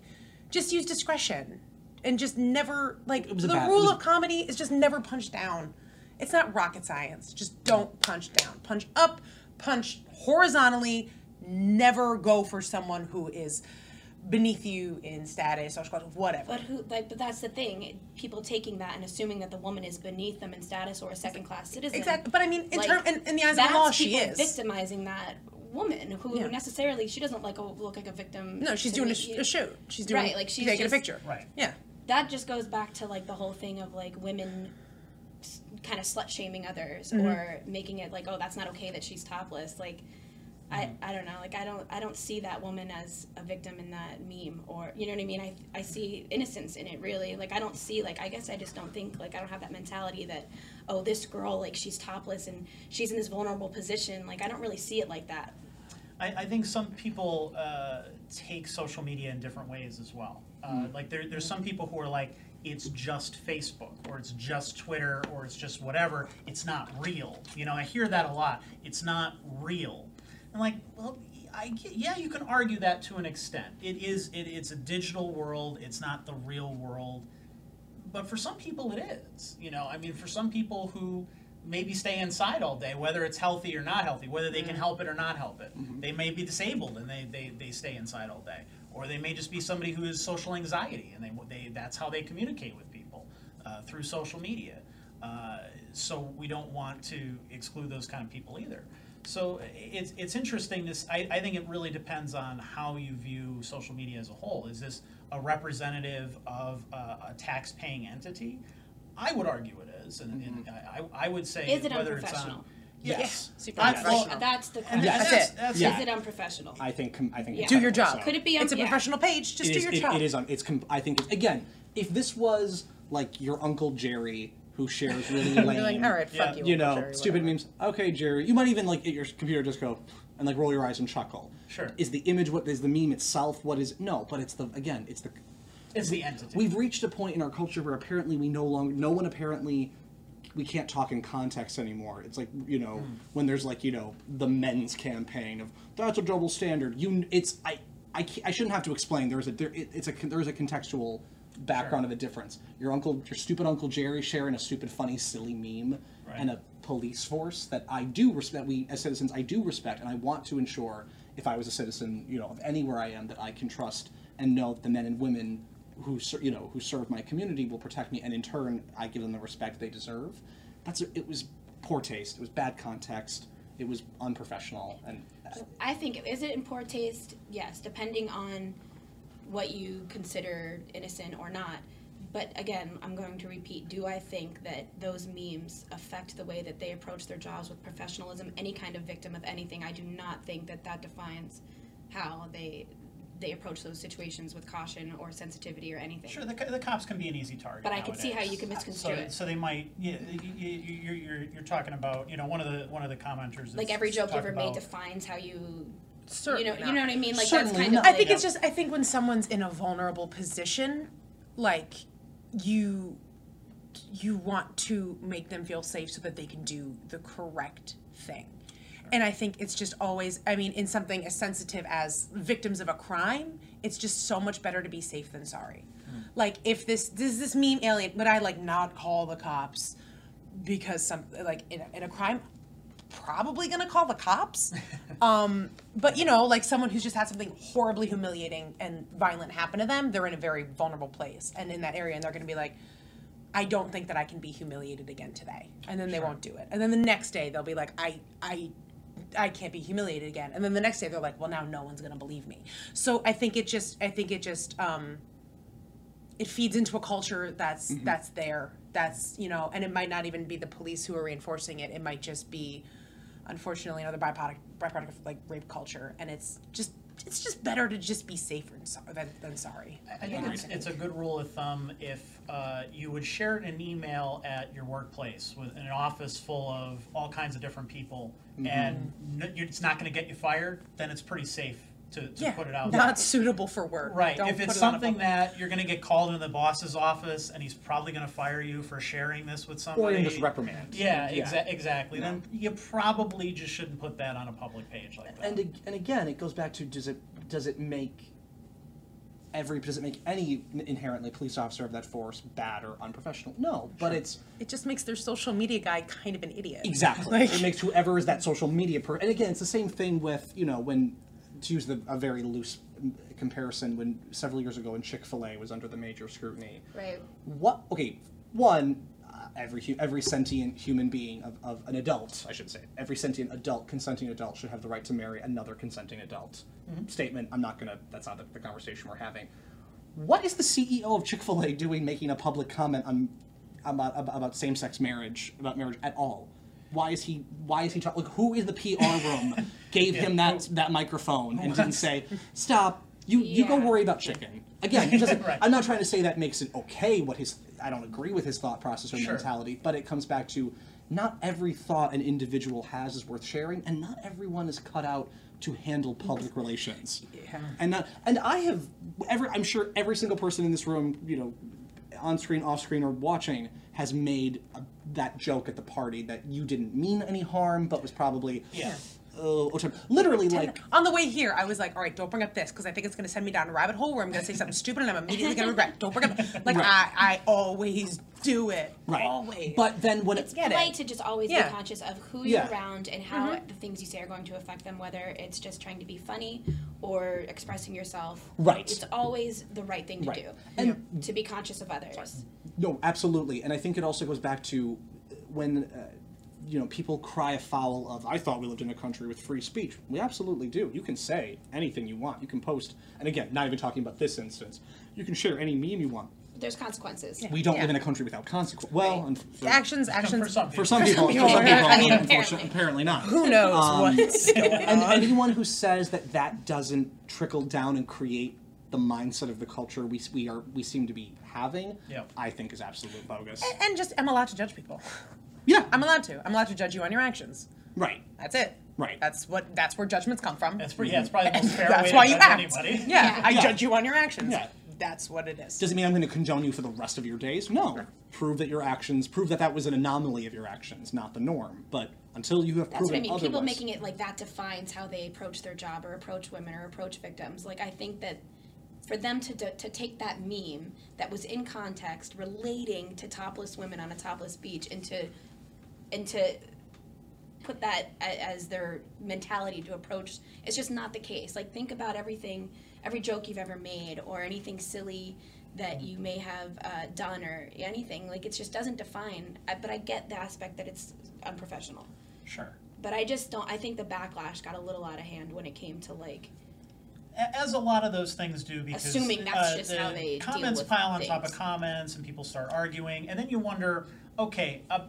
Just use discretion and just never, like, It was a the bad- rule was of comedy is just never punch down. It's not rocket science. Just don't punch down. Punch up, punch horizontally. Never go for someone who is beneath you in status or class, whatever. But who like but that's the thing. People taking that and assuming that the woman is beneath them in status or a second class citizen. exactly. But I mean, in Like, term, in, in the eyes of the law, she is. victimizing that woman who Yeah. necessarily she doesn't like a, look like a victim. no, she's doing a, me. sh- a shoot. She's doing Right, like, she's taking just- a picture. Right. Yeah. That just goes back to like the whole thing of like women kind of slut shaming others Mm-hmm. or making it like oh that's not okay that she's topless like I, I don't know like I don't I don't see that woman as a victim in that meme or you know what I mean? I, I see innocence in it really. Like I don't see like I guess I just don't think like I don't have that mentality that oh this girl like she's topless and she's in this vulnerable position. Like I don't really see it like that. I, I think some people uh, take social media in different ways as well. Uh, Like there, there's some people who are like, it's just Facebook or it's just Twitter or it's just whatever. It's not real. You know, I hear that a lot. It's not real. I'm like, well, I yeah, you can argue that to an extent. It is. It, it's a digital world. It's not the real world. But for some people, it is. You know, I mean, for some people who maybe stay inside all day, whether it's healthy or not healthy, whether they can mm-hmm. help it or not help it. Mm-hmm. They may be disabled and they, they, they stay inside all day. Or they may just be somebody who has social anxiety and they, they that's how they communicate with people uh, through social media. Uh, so we don't want to exclude those kind of people either. So it's, it's interesting. This I, I think it really depends on how you view social media as a whole. Is this a representative of a, a tax-paying entity? I would argue it is, and, and I, I would say Is it whether it's on. Unprofessional? Yes, Yeah, super I- unprofessional. well, that's the and question that's, That's it. that's Yeah. is it unprofessional I think com- I think Yeah. Do your job. so. could it be un- It's a yeah. professional page. Just It do is- your it- job. it is. It's. Com- I think it's again. If this was like your uncle Jerry who shares really lame, You're like, all right, fuck Yeah. you. you know, Jerry, stupid whatever." memes. Okay, Jerry. You might even like at your computer just go and like roll your eyes and chuckle. Sure. Is the image what is the meme itself? What is no? But it's the again. It's the it's the entity. we've reached a point in our culture where apparently we no longer no one apparently we can't talk in context anymore. It's like you know hmm. when there's like you know the men's campaign of that's a double standard. You it's i i, I shouldn't have to explain. There's a there, it, it's a there's a contextual background of a difference. Your uncle your stupid uncle jerry sharing a stupid funny silly meme Right. and a police force that i do respect that we as citizens i do respect and i want to ensure if i was a citizen you know of anywhere i am that i can trust and know that the men and women who you know who serve my community will protect me, and in turn, I give them the respect they deserve. That's it was poor taste. It was bad context. It was unprofessional, and uh, I think is it in poor taste? Yes, depending on what you consider innocent or not. but again, I'm going to repeat, do I think that those memes affect the way that they approach their jobs with professionalism? Any kind of victim of anything, I do not think that that defines how they they approach those situations with caution or sensitivity or anything. Sure, the, co- the cops can be an easy target. But I could see how nowadays. you could misconstrue so, it. So they might, yeah, you, you, you're, you're, you're talking about, you know, one of the one of the commenters. Like is- every joke you talk ever made about- defines how you, Certainly you know, not. you know what I mean. Like Certainly that's kind not. of. I think it's just I think when someone's in a vulnerable position, like you you want to make them feel safe so that they can do the correct thing. And I think it's just always I mean in something as sensitive as victims of a crime, it's just so much better to be safe than sorry. Like if this does this meme alien would I like not call the cops because some like in a, in a crime probably gonna call the cops. um, but you know, like someone who's just had something horribly humiliating and violent happen to them, they're in a very vulnerable place and in that area, and they're gonna be like, I don't think that I can be humiliated again today, and then they won't do it, and then the next day they'll be like, I, I. I can't be humiliated again, and then the next day they're like, "Well, now no one's gonna believe me." So I think it just, I think it just, um, it feeds into a culture that's that's there. That's you know and it might not even be the police who are reinforcing it. It might just be unfortunately another byproduct byproduct of like rape culture. And it's just it's just better to just be safer than, so- than, than sorry I think it's, it's a good rule of thumb if uh, you would share it in an email at your workplace with an office full of all kinds of different people, and n- you- it's not going to get you fired. Then it's pretty safe to, to yeah put it out not there. suitable for work Right. Don't if it's it something public- that you're going to get called into the boss's office and he's probably going to fire you for sharing this with somebody. Or even just reprimand. Yeah, Yeah. exa- exactly. Then you probably just shouldn't put that on a public page like that. and and again, it goes back to does it does it make every does it make any inherently police officer of that force bad or unprofessional? No, but it's it just makes their social media guy kind of an idiot exactly Like- it makes whoever is that social media person. And again, it's the same thing with you know when to use the, a very loose comparison when several years ago when Chick Fil A was under the major scrutiny. Right. What? Okay, one. Uh, every hu- every sentient human being of, of an adult, I should say, every sentient adult, consenting adult, should have the right to marry another consenting adult. Statement. I'm not gonna. That's not the, the conversation we're having. What is the CEO of Chick Fil A doing, making a public comment on about about, about same sex marriage, about marriage at all? Why is he? Why is he talking? Like, who in the PR room gave him that that microphone and didn't say, "Stop"? You you go worry about chicken. Again, it doesn't, Right. I'm not trying to say that makes it okay what his I don't agree with his thought process or Sure. mentality, but it comes back to not every thought an individual has is worth sharing, and not everyone is cut out to handle public relations. Yeah. And not, and I have every I'm sure every single person in this room, you know, on screen, off screen, or watching has made a, that joke at the party that you didn't mean any harm, but was probably Yeah. Oh, oh, literally like on the way here, I was like, "All right, don't bring up this because I think it's going to send me down a rabbit hole where I'm going to say something stupid and I'm immediately going to regret. Don't bring up like Right. I, I always do it. right. Always. But then when It's it, Get it. polite to just always Yeah. be conscious of who Yeah. you're around and how mm-hmm. the things you say are going to affect them, whether it's just trying to be funny or expressing yourself. Right. It's always the right thing to Right. do. And- to be conscious of others. No, absolutely, and I think it also goes back to when uh, you know people cry foul of "I thought we lived in a country with free speech." We absolutely do. You can say anything you want. You can post, and again, not even talking about this instance. You can share any meme you want. There's consequences. We don't Yeah. live in a country without consequence. Well, Right. for, actions, actions. for some for people. some people, for some people, I mean, unfortunately, apparently not. Who knows Um, what's going and on? anyone who says that that doesn't trickle down and create the mindset of the culture we, we are we seem to be having, Yep. I think is absolute bogus. and just I'm allowed to judge people. Yeah, I'm allowed to. I'm allowed to judge you on your actions. right. That's it. Right. That's what. That's where judgments come from. That's pretty. Yeah, it's probably the most fair That's way why to you judge act. anybody. Yeah, I Yeah. judge you on your actions. Yeah. That's what it is. Does it mean I'm going to condone you for the rest of your days? No. Prove that your actions, prove that that was an anomaly of your actions, not the norm. But until you have That's what proven I mean. otherwise, People making it like that defines how they approach their job or approach women or approach victims. Like I think that for them to to, to take that meme that was in context relating to topless women on a topless beach and to and to put that a- as their mentality to approach it's just not the case like think about everything every joke you've ever made or anything silly that you may have uh, done or anything like it just doesn't define I- but i get the aspect that it's unprofessional Sure. but I just don't. I think the backlash got a little out of hand when it came to like as a lot of those things do, because Assuming that's uh, just how they comments pile on top of comments, and people start arguing, and then you wonder, okay, uh,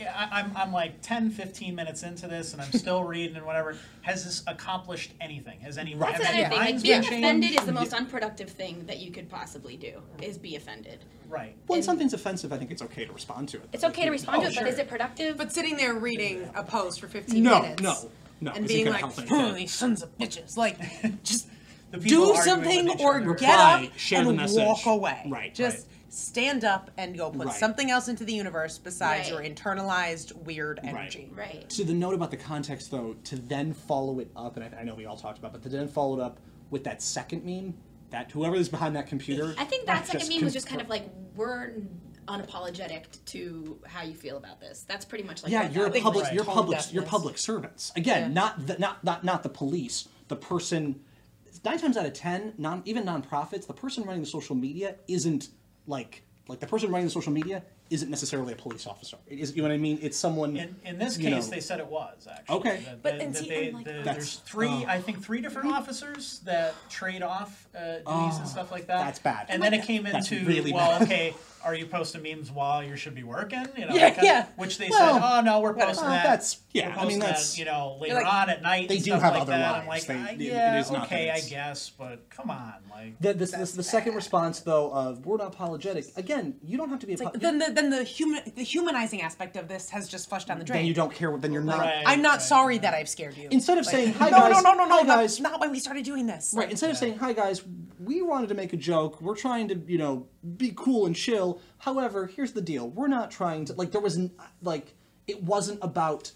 I, I'm I'm like 10, 15 minutes into this, and I'm still reading and whatever. Has this accomplished anything? Has any Right. have That's any another thing. Like being been offended is the most unproductive thing that you could possibly do. Is be offended. Right. When and- something's offensive, I think it's okay to respond to it. It's okay to respond to Oh, it, but sure. is it productive? But sitting there reading a post for 15 No, minutes. no, no, And 'cause it being like, help "Oh, these sons of bitches. Like, just do something or other. get Reply, up share the and message. walk away. Right, Just right. Stand up and go put Right. something else into the universe besides Right. your internalized weird energy. right. right. To the note about the context, though, to then follow it up, and I, I know we all talked about, but to then follow it up with that second meme, that whoever is behind that computer. I think that second just meme was just kind of like we're unapologetic to how you feel about this. That's pretty much like yeah, what you're that a public, Right. you're public, you're public servants. Again, Yeah. not the not not not the police. The person, nine times out of ten, non even nonprofits, the person running the social media isn't like like the person running the social media isn't necessarily a police officer. It is, you know what I mean? It's someone. In, in this case, know- they said it was actually. Okay. That, But- that- and that see, they, I'm like, the- That's- there's three, oh. I think, three different officers that trade off uh, duties Oh, and stuff like that. that's bad. And then it came into really well, bad. okay, are you posting memes while you should be working? You know, Yeah, kind of- yeah. Which they Well, said, oh no, we're posting well, that. that's- we're yeah, I mean, posting that, that's- you know later like- on at night. They and do stuff have like other that. I'm like, They- I- it- it yeah, is okay, that I guess, but come on, like. The, the, the, the second response, though, of we're not apologetic. Again, you don't have to be a. Like, then the then the human the humanizing aspect of this has just flushed down the drain. then you don't care. Then you're not. Right. I'm not sorry that I've scared you. Instead of Like, saying, "Hi, no, guys, no, no, no, no, hi, not- guys." not when we started doing this. Right. Instead of saying, "Hi guys, we wanted to make a joke. We're trying to, you know, be cool and chill. However, here's the deal. We're not trying to like there was n- like it wasn't about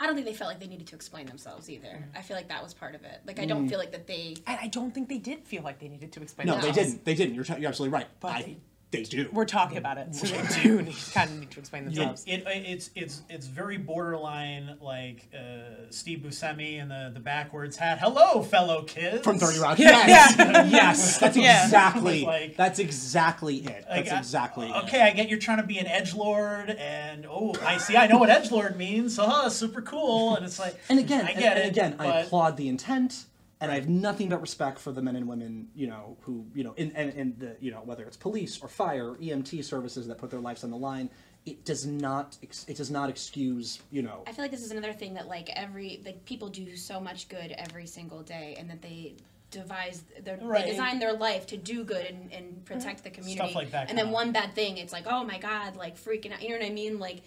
I don't think they felt like they needed to explain themselves either. Mm. I feel like that was part of it. Like I don't feel like that they. And I don't think they did feel like they needed to explain No, they didn't. They didn't. You're, t- you're absolutely right. But I, they- they do. We're talking about it, so they do need, kind of need to explain themselves. it, it's it's it's very borderline like uh, Steve Buscemi and the the backwards hat. Hello, fellow kids. From Thirty Rock. Yes, yeah. yes, that's Yeah. exactly. Like- that's exactly it. Like, That's I- exactly it. Okay, I get you're trying to be an edge lord, and oh, I see. I know what edge lord means. Uh, super cool. And it's like, And again, I get and it. again, I applaud the intent, and I have nothing but respect for the men and women, you know, who, you know, in and, and the, you know, whether it's police or fire or EMT services that put their lives on the line. It does not, ex- it does not excuse, you know, I feel like this is another thing that like every like people do so much good every single day, and that they devise their Right. they design their life to do good and, and protect the mm-hmm. community. Stuff like that And then kinda- one bad thing, it's like, oh my god, like freaking out. You know what I mean? Like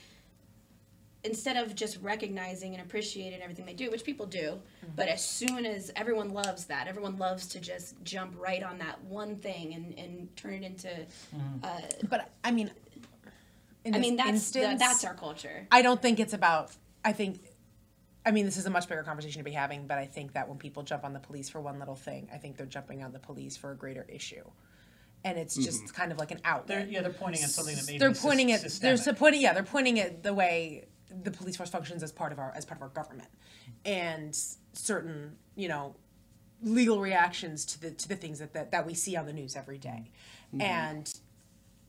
instead of just recognizing and appreciating everything they do, which people do, mm-hmm. but as soon as everyone loves that, everyone loves to just jump right on that one thing and, and turn it into. Mm-hmm. Uh, But I mean, in I mean, that's the, that's our culture. I don't think it's about. I think. I mean, this is a much bigger conversation to be having, but I think that when people jump on the police for one little thing, I think they're jumping on the police for a greater issue, and it's mm-hmm. just kind of like an outlet. They're, yeah, they're pointing at something that maybe they're pointing sys- at they're systemic. so pointing yeah they're pointing at the way the police force functions as part of our as part of our government. And certain you know legal reactions to the to the things that that, that we see on the news every day. Mm-hmm. and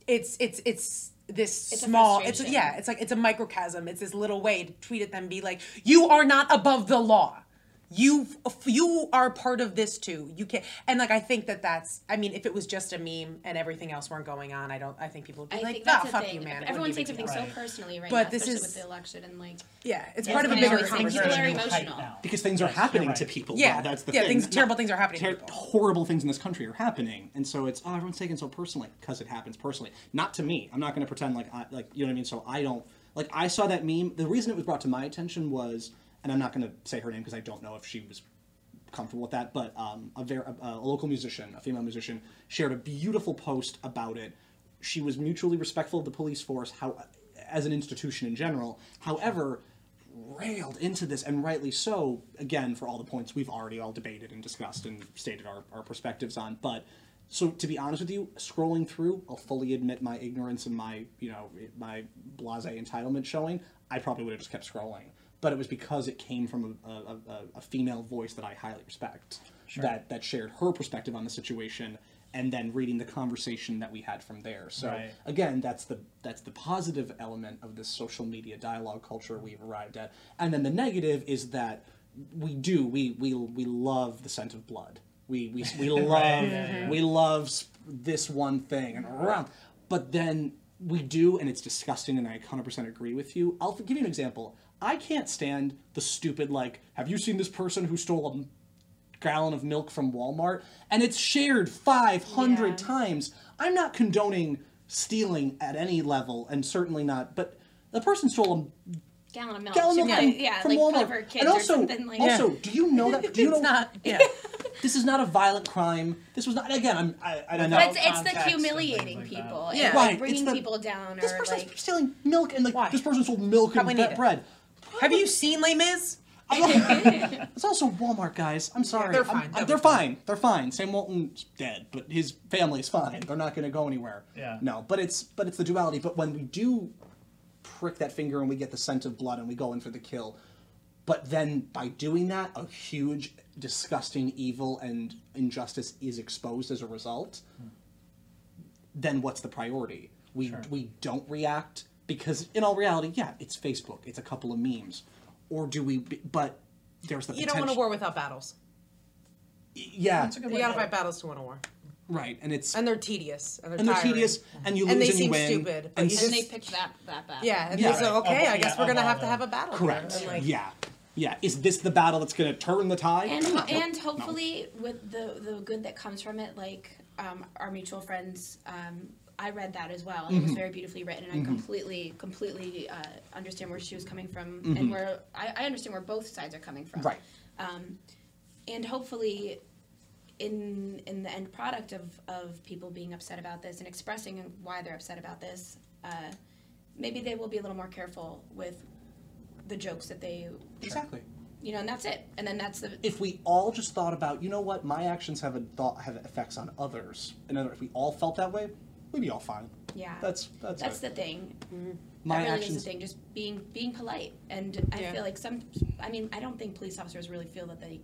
it's it's it's this It's a small it's yeah it's like it's a microcosm. It's this little way to tweet at them be like you are not above the law you you are part of this too you can and like i think that that's i mean if it was just a meme and everything else weren't going on i don't i think people would be I like think ah, that's the fuck thing. you man Everyone wouldn't be a takes everything deal." so personally right But now, this especially is- with the election and like. yeah it's Yeah, part of a bigger always things conversation are very New height emotional. because things are happening you're to people. Yeah. Wow, that's the Yeah, thing. things- terrible things are happening to ter- people. Horrible things in this country are happening, and so it's oh, everyone's taking it so personally because it happens personally. Not to me. I'm not going to pretend like I like you know what I mean. So I don't like. I saw that meme. The reason it was brought to my attention was, and I'm not going to say her name because I don't know if she was comfortable with that, but um, a, ver- a, a local musician, a female musician, shared a beautiful post about it. She was mutually respectful of the police force, how as an institution in general. However, railed into this, and rightly so. Again, for all the points we've already all debated and discussed and stated our, our perspectives on, but. So to be honest with you, scrolling through, I'll fully admit my ignorance and my, you know, my blasé entitlement showing. I probably would have just kept scrolling but it was because it came from a, a, a, female voice that I highly respect that that shared her perspective on the situation and then reading the conversation that we had from there. So Right. again, that's the that's the positive element of this social media dialogue culture we've arrived at. And then the negative is that we do we we we love the scent of blood. We we, we love we love this one thing and around, but then we do, and it's disgusting. And I 100% agree with you. I'll give you an example. I can't stand the stupid like. Have you seen this person who stole a gallon of milk from Walmart and it's shared 500 Yeah. times. I'm not condoning stealing at any level and certainly not, but the person stole a Gallon of a milk. gallon of milk probably- from, yeah, from like Walmart. one of her kids and also, or something like also, do you know that? Do you know it's not. Yeah. this is not a violent crime? This was not. Again, I'm. I, I don't know. But it's, it's the humiliating like that. people. Yeah. And Right, like it's bringing the- people down this person's like. stealing milk and like Why? this person sold milk Probably and need bre- it. bread. Have you seen Les Mis? It's also Walmart, guys. I'm sorry. they're I'm- fine. I'm- They'll they're fine. fine. They're fine. Sam Walton's dead, but his family's fine. They're not going to go anywhere. Yeah. No, but it's but it's the duality. But when we do prick that finger and we get the scent of blood and we go in for the kill, but then by doing that, a huge, disgusting evil and injustice is exposed as a result. Then what's the priority? We Sure. we don't react because in all reality, yeah, it's Facebook. It's a couple of memes, or do we? be- But there's the You don't want a war without battles. Yeah, That's a good You way gotta fight battles to win a war, right, and it's and they're tedious and they're, and they're tedious, and you lose And they you seem win, stupid, but and and they picked that that bad. Yeah, and Yeah. they say, okay, Of- I guess yeah, we're gonna have to have a battle. correct. Like, yeah, yeah. Is this the battle that's going to turn the tide? and No, and no. hopefully with the the good that comes from it like um, our mutual friends um, i read that as well and Mm-hmm. it was very beautifully written and i completely completely uh, understand where she was coming from Mm-hmm. and where I, I understand where both sides are coming from Right. um, and hopefully in in the end product of of people being upset about this and expressing why they're upset about this uh, maybe they will be a little more careful with the jokes that they Exactly. you know and that's it and then that's the If we all just thought about, you know what, my actions have a thought have effects on others, and if we all felt that way, we'd be all fine. Yeah. That's that's, That's it. the thing. my that really actions. is the thing. Just being being polite, and I Yeah. feel like some. I mean, I don't think police officers really feel that they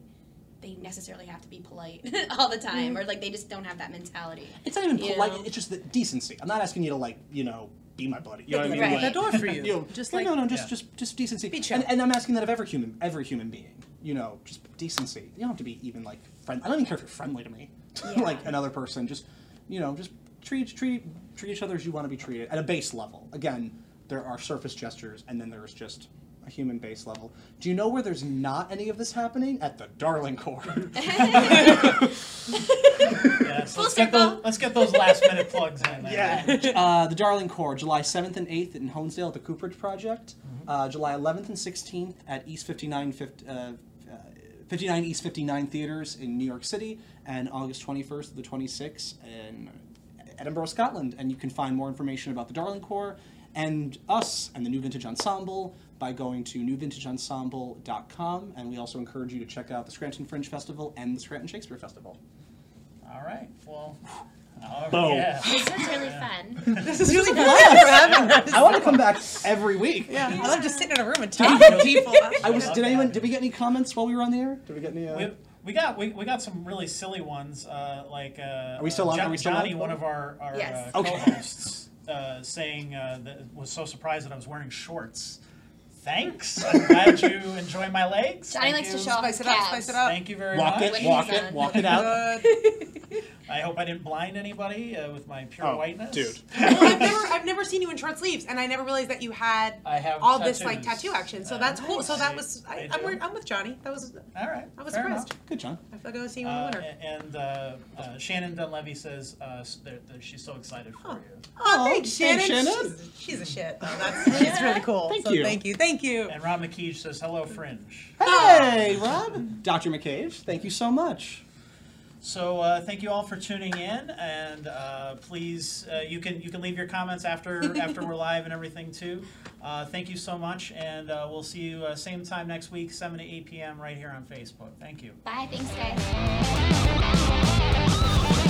they necessarily have to be polite all the time, mm-hmm. or like they just don't have that mentality. It's not even polite. know? It's just the decency. I'm not asking you to like, you know, be my buddy. You know what I mean? Right. Like, The door for you. know, Just no, like- no, no, just Yeah. just just decency. Be chill. And, and I'm asking that of every human, every human being. You know, just decency. You don't have to be even like friend. I don't even care if you're friendly to me, Yeah. like another person. Just, you know, just treat treat treat each other as you want to be treated at a base level. Again, there are surface gestures, and then there's just a human base level. Do you know where there's not any of this happening? At the Darling Core. Yes, Full let's get those, let's get those last minute plugs in there. uh, the Darling Core, July 7th and 8th in Honesdale at the Cooperage Project. Uh, July 11th and 16th at East 59, fif- uh, uh, 59 East 59 Theaters in New York City. And August 21st to the 26th in Edinburgh, Scotland. And you can find more information about the Darling Core and us and the New Vintage Ensemble by going to newvintageensemble.com. And we also encourage you to check out the Scranton Fringe Festival and the Scranton Shakespeare Festival. All right. Well. oh, Boom. Yeah. This was really fun. This is really fun for having us. I want to come back every week. Yeah, I love just sitting in a room and talking to people. I was. Did anyone? Did we get any comments while we were on the air? Did we get any? Uh, We, we got we, we got some really silly ones uh, like uh, Are we still on- Jo- are we still Johnny, on? one of our, our Yes. uh, Okay. co-hosts, uh, saying uh, that was so surprised that I was wearing shorts. Thanks. I'm glad you enjoy my legs. Johnny Thank likes to you. show off Spice his it up, calves. spice it up. Thank you very walk much. it, When walk he's it, on. walk it out. Good. I hope I didn't blind anybody uh, with my pure Oh, whiteness. dude. well, I've never, I've never seen you in short sleeves, and I never realized that you had I have all this like tattoo action. So Uh, that's cool. So that was, I I, I'm, I'm with Johnny. That was, All right. I was fair impressed. enough. Good, John. I feel like I was seeing you in Uh, the winter. and uh, uh, Shannon Dunleavy says uh, s- that- that she's so excited for Oh. you. Oh, thanks, thanks, Shannon. Shannon. She's, she's a shit. though. That's, she's really cool. Thank so you. Thank you. Thank you. And Rob McKeege says, hello, Fringe. Hey, Rob. Dr. McCage, thank you so much. So uh, thank you all for tuning in, and uh, please uh, you can you can leave your comments after after we're live and everything too. Uh, thank you so much, and uh, we'll see you uh, same time next week, seven to eight p.m. right here on Facebook. Thank you. Bye. Thanks, guys.